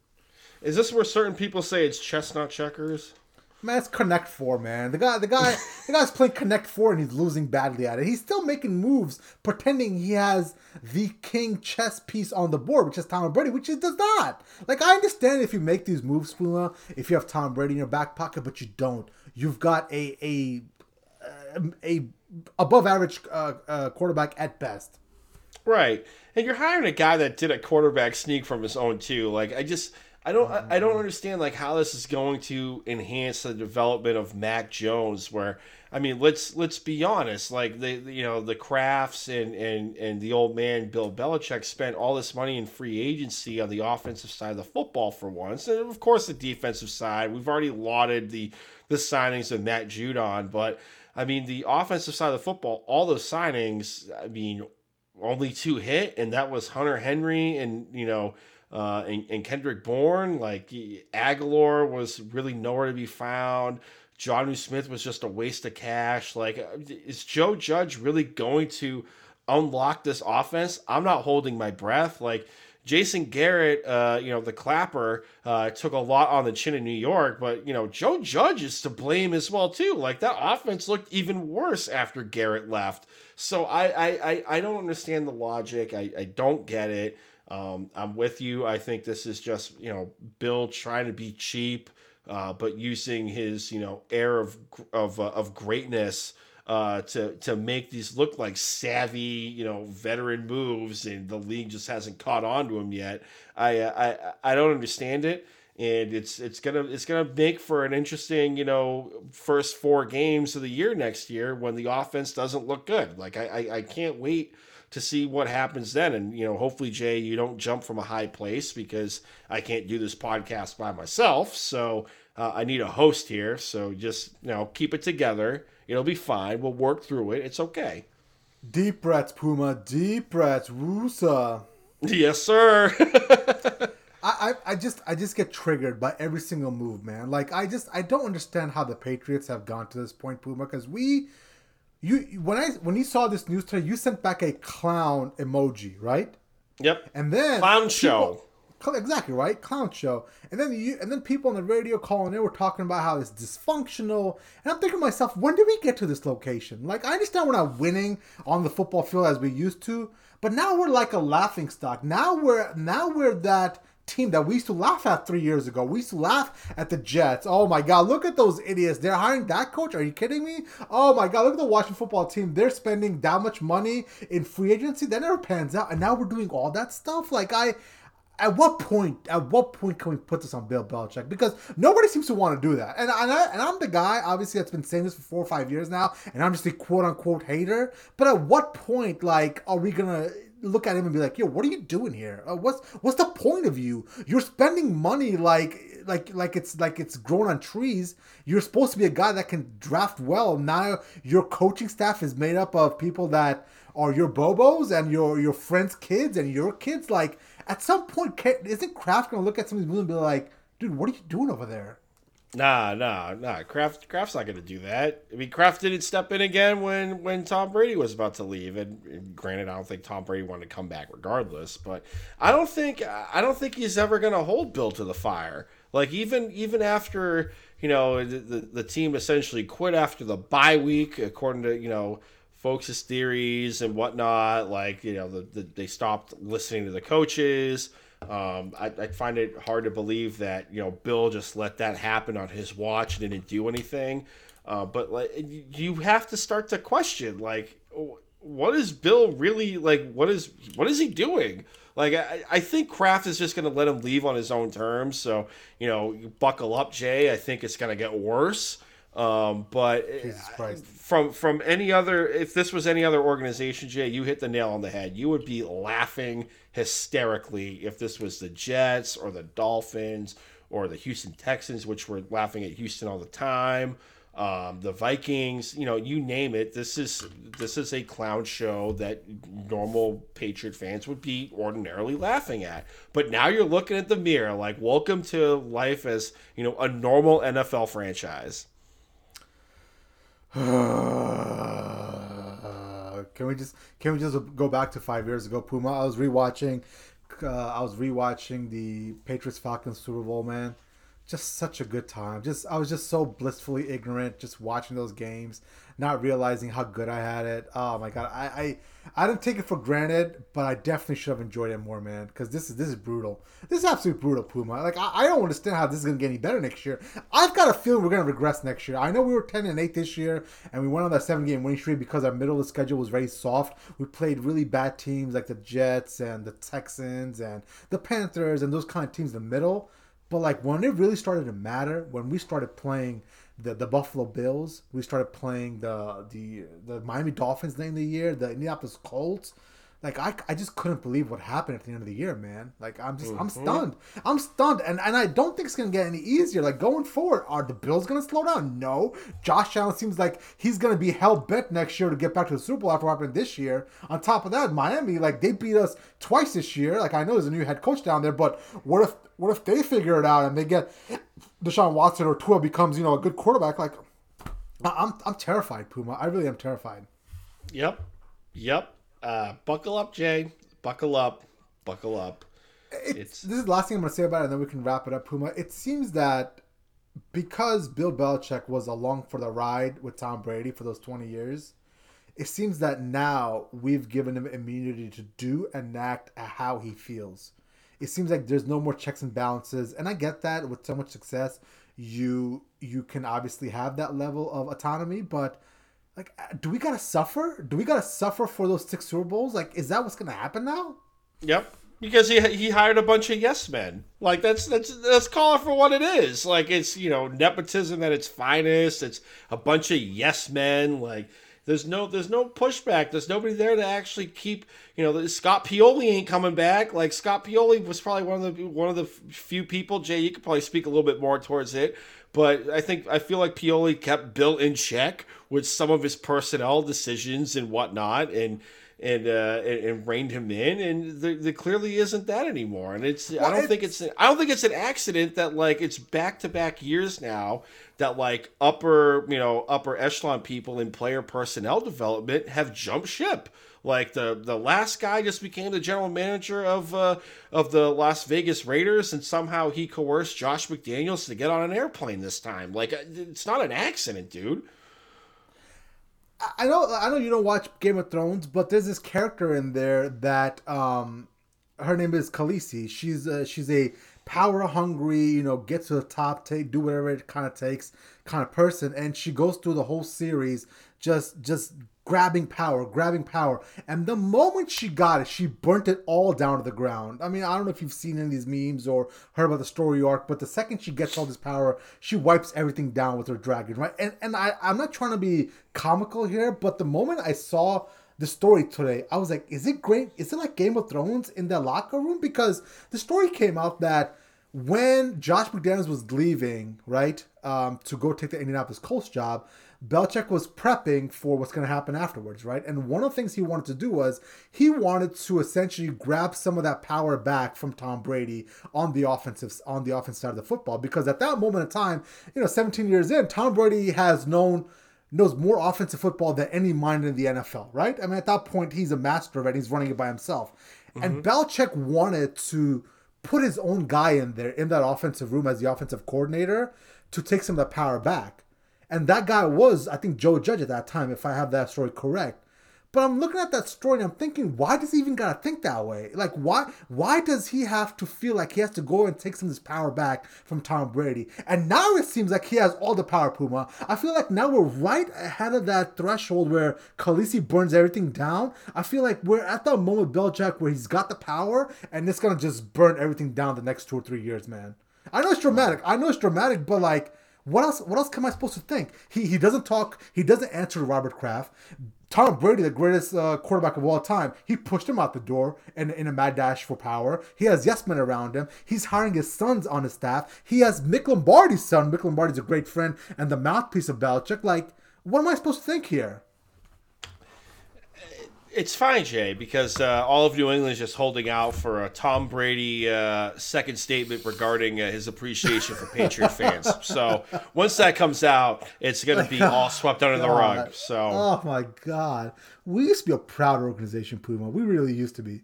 Is this where certain people say it's chestnut checkers? Man, it's Connect Four, man. The guy, the guy, the guy's playing Connect Four and he's losing badly at it. He's still making moves, pretending he has the king chess piece on the board, which is Tom Brady, which he does not. Like I understand if you make these moves, Spooner, if you have Tom Brady in your back pocket, but you don't. You've got a a um, a above average uh, uh, quarterback at best. Right, and you're hiring a guy that did a quarterback sneak from his own too. Like I just I don't I don't understand like how this is going to enhance the development of Mac Jones. Where I mean, let's let's be honest. Like the you know the Krafts and and and the old man Bill Belichick spent all this money in free agency on the offensive side of the football for once, and of course the defensive side. We've already lauded the the signings of Matt Judon, but I mean the offensive side of the football, all those signings. I mean, only two hit, and that was Hunter Henry and you know uh, and, and, Kendrick Bourne. Like Agholor was really nowhere to be found. Jonnu Smith was just a waste of cash. Like, uh, is Joe Judge really going to unlock this offense? I'm not holding my breath. Like, Jason Garrett, uh, you know, the clapper, uh, took a lot on the chin in New York, but, you know, Joe Judge is to blame as well, too. Like, that offense looked even worse after Garrett left. So I, I, I, I don't understand the logic. I, I don't get it. Um, I'm with you. I think this is just you know Bill trying to be cheap, uh, but using his you know air of of uh, of greatness uh, to to make these look like savvy you know veteran moves, and the league just hasn't caught on to him yet. I I I don't understand it. And it's it's gonna it's gonna make for an interesting you know first four games of the year next year when the offense doesn't look good. Like I, I, I can't wait to see what happens then. And, you know, hopefully, Jay, you don't jump from a high place because I can't do this podcast by myself. So uh, I need a host here. So just, you know, keep it together. It'll be fine. We'll work through it. It's okay. Deep breaths, Puma. Deep breaths. Woosa. Yes, sir. I, I just I just get triggered by every single move, man. Like I just I don't understand how the Patriots have gone to this point, Puma, because we you when I when you saw this news today, you sent back a clown emoji, right? Yep. And then clown people, show. Exactly right, clown show. And then you and then people on the radio calling in were talking about how it's dysfunctional. And I'm thinking to myself, when did we get to this location? Like I understand we're not winning on the football field as we used to, but now we're like a laughing stock. Now we're now we're that team that we used to laugh at three years ago. We used to laugh at the Jets. Oh my God, look at those idiots. They're hiring that coach. Are you kidding me? Oh my God, look at the Washington football team. They're spending that much money in free agency. That never pans out. And now we're doing all that stuff. Like, I. At what point? At what point can we put this on Bill Belichick? Because nobody seems to want to do that, and and, I, and I'm the guy, obviously, that's been saying this for four or five years now, and I'm just a quote unquote hater. But at what point, like, are we gonna look at him and be like, "Yo, what are you doing here? Uh, what's what's the point of you? You're spending money like like like it's like it's grown on trees. You're supposed to be a guy that can draft well. Now your coaching staff is made up of people that are your bobos and your your friends' kids and your kids. Like at some point, isn't Kraft gonna look at some of these movies and be like, "Dude, what are you doing over there?" Nah, nah, nah. Kraft, Kraft's not going to do that. I mean, Kraft didn't step in again when when Tom Brady was about to leave. And, and, granted, I don't think Tom Brady wanted to come back regardless. But I don't think I don't think he's ever going to hold Bill to the fire. Like even even after you know the, the, the team essentially quit after the bye week, according to you know folks' theories and whatnot. Like you know the, the they stopped listening to the coaches. Um, I, I find it hard to believe that you know Bill just let that happen on his watch and didn't do anything. Uh, but like you have to start to question like what is Bill really like? What is what is he doing? Like I, I think Kraft is just going to let him leave on his own terms. So you know, you buckle up, Jay. I think it's going to get worse. Um, but from from any other, if this was any other organization, Jay, you hit the nail on the head. You would be laughing hysterically if this was the Jets or the Dolphins or the Houston Texans, which were laughing at Houston all the time um, the Vikings, you know, you name it. This is this is a clown show that normal Patriot fans would be ordinarily laughing at. But now you're looking at the mirror, like, welcome to life as you know a normal NFL franchise. We just can we just go back to five years ago, Puma? I was rewatching, uh, I was rewatching the Patriots Falcons Super Bowl, man just such a good time. Just I was just so blissfully ignorant, just watching those games, not realizing how good I had it. Oh my god, I I, I didn't take it for granted, but I definitely should have enjoyed it more, man. Because this is this is brutal. This is absolutely brutal, Puma. Like I, I don't understand how this is gonna get any better next year. I've got a feeling we're gonna regress next year. I know we were ten and eight this year, and we went on that seven game winning streak because our middle of the schedule was very soft. We played really bad teams like the Jets and the Texans and the Panthers and those kind of teams in the middle. But like when it really started to matter, when we started playing the, the Buffalo Bills, we started playing the the the Miami Dolphins of the year, the Indianapolis Colts, like I, I just couldn't believe what happened at the end of the year, man. Like I'm just mm-hmm. I'm stunned. I'm stunned, and and I don't think it's gonna get any easier. Like going forward, are the Bills gonna slow down? No. Josh Allen seems like he's gonna be hell bent next year to get back to the Super Bowl after what happened this year. On top of that, Miami like they beat us twice this year. Like I know there's a new head coach down there, but what if what if they figure it out and they get Deshaun Watson or Tua becomes you know a good quarterback? Like I'm I'm terrified, Puma. I really am terrified. Yep. Yep uh, buckle up, Jay. Buckle up. Buckle up. It's, it's, this is the last thing I'm going to say about it, and then we can wrap it up, Puma. It seems that because Bill Belichick was along for the ride with Tom Brady for those 20 years, it seems that now we've given him immunity to do and act how he feels. It seems like there's no more checks and balances, and I get that with so much success, you you can obviously have that level of autonomy, but like, uh, do we gotta suffer? Do we gotta suffer for those six Super Bowls? Like, is that what's gonna happen now? Yep. Because he he hired a bunch of yes men. Like that's that's let's call it for what it is. Like it's you know nepotism at its finest. It's a bunch of yes men. Like there's no there's no pushback. There's nobody there to actually keep you know Scott Pioli ain't coming back. Like Scott Pioli was probably one of the one of the few people. Jay, you could probably speak a little bit more towards it but I think I feel like Pioli kept Bill in check with some of his personnel decisions and whatnot, and and uh, and, and reined him in, and there, there, clearly isn't that anymore. And it's well, I don't think it's I don't think it's an accident that like it's back to back years now that like upper you know upper echelon people in player personnel development have jumped ship. Like the the last guy just became the general manager of uh, of the Las Vegas Raiders, and somehow he coerced Josh McDaniels to get on an airplane this time. Like uh, it's not an accident, dude. I know I know you don't watch Game of Thrones, but there's this character in there that um her name is Khaleesi. She's a, she's a power hungry, you know, get to the top, take do whatever it kind of takes kind of person, and she goes through the whole series just just grabbing power, grabbing power. And the moment she got it, she burnt it all down to the ground. I mean, I don't know if you've seen any of these memes or heard about the story arc, but the second she gets all this power, she wipes everything down with her dragon, right? And and I, I'm not trying to be comical here, but the moment I saw the story today, I was like, is it great? Is it like Game of Thrones in the locker room? Because the story came out that when Josh McDaniels was leaving, right, um, to go take the Indianapolis Colts job, Belichick was prepping for what's going to happen afterwards, right? And one of the things he wanted to do was he wanted to essentially grab some of that power back from Tom Brady on the offensive on the offensive side of the football because at that moment in time, you know, 17 years in, Tom Brady has known knows more offensive football than any mind in the NFL, right? I mean, at that point, he's a master of it. He's running it by himself. Mm-hmm. And Belichick wanted to put his own guy in there in that offensive room as the offensive coordinator to take some of that power back. And that guy was, I think, Joe Judge at that time, if I have that story correct. But I'm looking at that story and I'm thinking, why does he even gotta think that way? Like, why why does he have to feel like he has to go and take some of this power back from Tom Brady? And now it seems like he has all the power, Puma. I feel like now we're right ahead of that threshold where Khaleesi burns everything down. I feel like we're at that moment Belichick where he's got the power and it's gonna just burn everything down the next two or three years, man. I know it's dramatic. I know it's dramatic, but like what else? What else am I supposed to think? He he doesn't talk. He doesn't answer to Robert Kraft. Tom Brady, the greatest uh, quarterback of all time, he pushed him out the door in, in a mad dash for power. He has yes men around him. He's hiring his sons on his staff. He has Mick Lombardi's son. Mick Lombardi's a great friend and the mouthpiece of Belichick. Like, what am I supposed to think here? It's fine, Jay, because uh, all of New England is just holding out for a Tom Brady uh, second statement regarding uh, his appreciation for Patriot fans. So once that comes out, it's going to be all swept under the rug. So oh my god, we used to be a proud organization, Puma. We really used to be.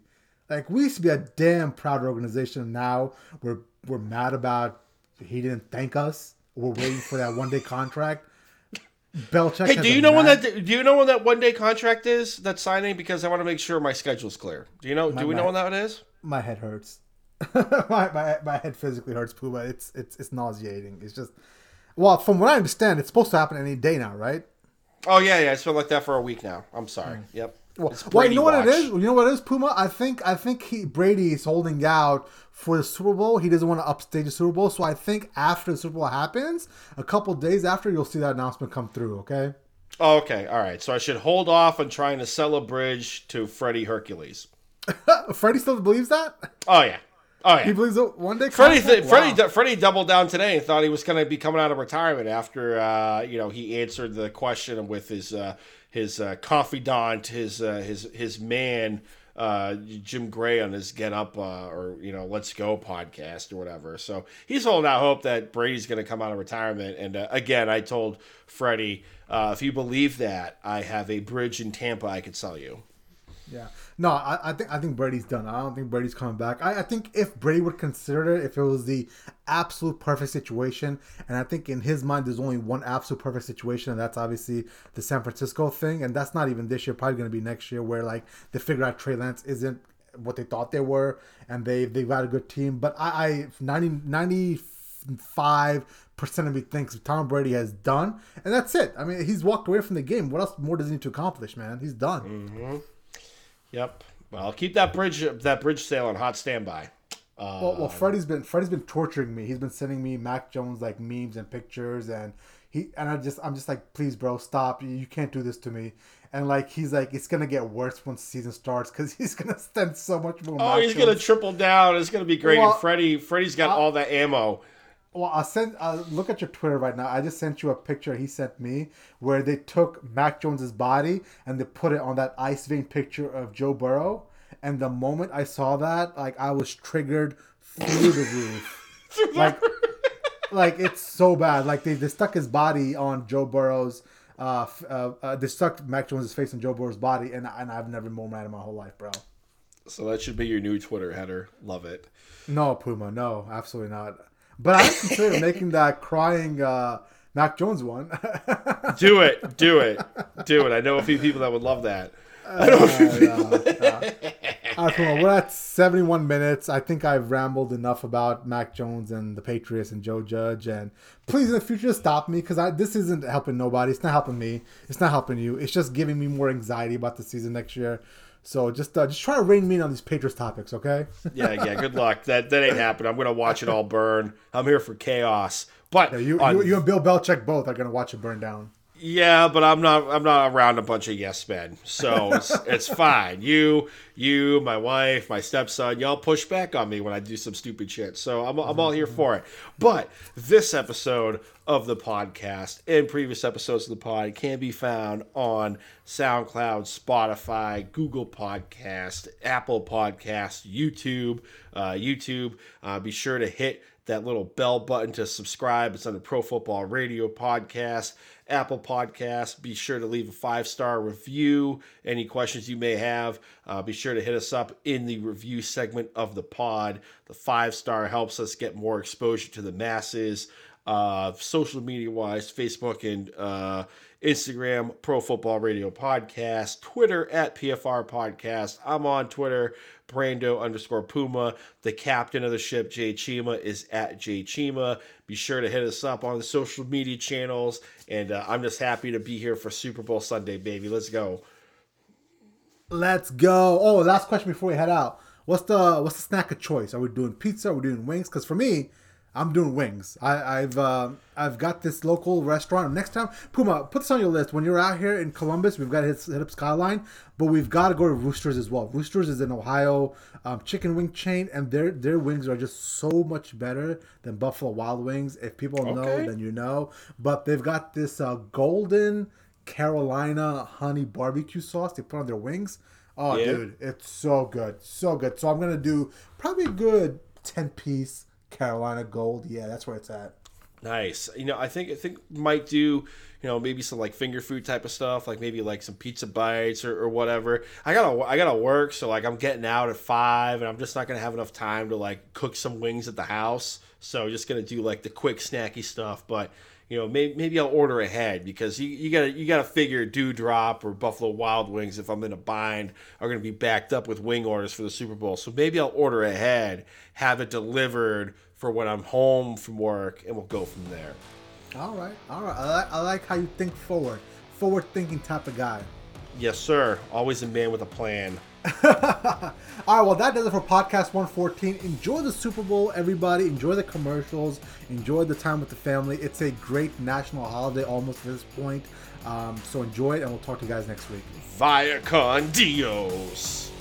Like we used to be a damn proud organization. Now we're we're mad about he didn't thank us. We're waiting for that one day contract. Belichick. Hey, do you know when that? Do you know when that one day contract is? That signing because I want to make sure my schedule's clear. Do you know? My, do we know when that is? My head hurts. my, my my head physically hurts, Puma. It's it's it's nauseating. It's just well, from what I understand, it's supposed to happen any day now, right? Oh yeah, yeah. It's been like that for a week now. I'm sorry. Mm. Yep. Well, well, you know watch. what it is. You know what it is, Puma. I think I think he, Brady is holding out for the Super Bowl. He doesn't want to upstage the Super Bowl, so I think after the Super Bowl happens, a couple days after, you'll see that announcement come through. Okay. Oh, okay. All right. So I should hold off on trying to sell a bridge to Freddie Hercules. Freddie still believes that. Oh yeah. Oh yeah. He believes it one day. Freddie, th- wow. Freddie, Freddie doubled down today and thought he was going to be coming out of retirement after uh, you know he answered the question with his uh, his uh, confidant, his uh, his his man uh, Jim Gray on his Get Up uh, or you know Let's Go podcast or whatever. So he's holding out hope that Brady's going to come out of retirement. And uh, again, I told Freddie, uh, if you believe that, I have a bridge in Tampa I could sell you. Yeah. No, I, I, think I think Brady's done. I don't think Brady's coming back. I, I think if Brady would consider it, if it was the absolute perfect situation, and I think in his mind there's only one absolute perfect situation, and that's obviously the San Francisco thing, and that's not even this year. Probably going to be next year, where like they figure out Trey Lance isn't what they thought they were, and they they've got a good team. But I, I 90, 95 percent of me thinks Tom Brady has done, and that's it. I mean, he's walked away from the game. What else more does he need to accomplish, man? He's done. Mm-hmm. Yep. Well, keep that bridge that bridge sale on hot standby. Uh, well, well, Freddie's been Freddie's been torturing me. He's been sending me Mac Jones like memes and pictures, and he and I just I'm just like, please, bro, stop. You can't do this to me. And like he's like, it's gonna get worse once the season starts because he's gonna spend so much more. Oh, Mac he's Jones. gonna triple down. It's gonna be great. Well, and Freddie, Freddie's got all that ammo. Well, I'll send. Uh, look at your Twitter right now. I just sent you a picture he sent me where they took Mac Jones's body and they put it on that ice vein picture of Joe Burrow. And the moment I saw that, like I was triggered through the roof. like, like it's so bad. Like they, they stuck his body on Joe Burrow's. Uh, uh, uh, they stuck Mac Jones's face on Joe Burrow's body, and and I've never been more mad in my whole life, bro. So that should be your new Twitter header. Love it. No, Puma. No, absolutely not. But I consider making that crying uh, Mac Jones one. do it, do it, do it. I know a few people that would love that. I know a few people. Uh, uh, we're at 71 minutes. I think I've rambled enough about Mac Jones and the Patriots and Joe Judge. And please, in the future, stop me because this isn't helping nobody. It's not helping me. It's not helping you. It's just giving me more anxiety about the season next year. So just uh, just try to rein me in on these Patriots topics, okay? yeah, yeah. Good luck. That that ain't happening. I'm gonna watch it all burn. I'm here for chaos. But yeah, you, on, you, you and Bill Belichick both are gonna watch it burn down. Yeah, but I'm not. I'm not around a bunch of yes men, so it's, it's fine. You, you, my wife, my stepson, y'all push back on me when I do some stupid shit. So I'm, I'm all here for it. But this episode of the podcast and previous episodes of the pod can be found on SoundCloud, Spotify, Google Podcast, Apple Podcast, YouTube, uh, YouTube. Uh, be sure to hit that little bell button to subscribe. It's on the Pro Football Radio podcast, Apple Podcast. Be sure to leave a five star review. Any questions you may have, uh, be sure to hit us up in the review segment of the pod. The five star helps us get more exposure to the masses. Uh, social media wise, Facebook and uh, Instagram, Pro Football Radio Podcast, Twitter at PFR Podcast. I'm on Twitter, Brando underscore Puma. The captain of the ship, Jay Chima, is at Jay Chima. Be sure to hit us up on the social media channels. And uh, I'm just happy to be here for Super Bowl Sunday, baby. Let's go. Let's go. Oh, last question before we head out. What's the what's the snack of choice? Are we doing pizza? Are we doing wings? Because for me, I'm doing wings. I, have uh, I've got this local restaurant. Next time, Puma, put this on your list. When you're out here in Columbus, we've got to hit, hit up Skyline, but we've got to go to Roosters as well. Roosters is an Ohio um, chicken wing chain, and their their wings are just so much better than Buffalo Wild Wings. If people okay. know, then you know. But they've got this uh, golden Carolina honey barbecue sauce they put on their wings. Oh, yeah. dude, it's so good, so good. So I'm gonna do probably a good ten piece Carolina Gold. Yeah, that's where it's at. Nice. You know, I think I think might do you know maybe some like finger food type of stuff, like maybe like some pizza bites or, or whatever. I gotta I gotta work, so like I'm getting out at five, and I'm just not gonna have enough time to like cook some wings at the house. So just gonna do like the quick snacky stuff, but you know, maybe, maybe I'll order ahead because you, you gotta you gotta figure Dewdrop or Buffalo Wild Wings if I'm in a bind are gonna be backed up with wing orders for the Super Bowl. So maybe I'll order ahead, have it delivered for when I'm home from work, and we'll go from there. All right, all right. I like, I like how you think forward, forward thinking type of guy. Yes, sir. Always a man with a plan. All right, well, that does it for podcast 114. Enjoy the Super Bowl, everybody. Enjoy the commercials. Enjoy the time with the family. It's a great national holiday almost at this point. Um, so enjoy it, and we'll talk to you guys next week. Via con Dios.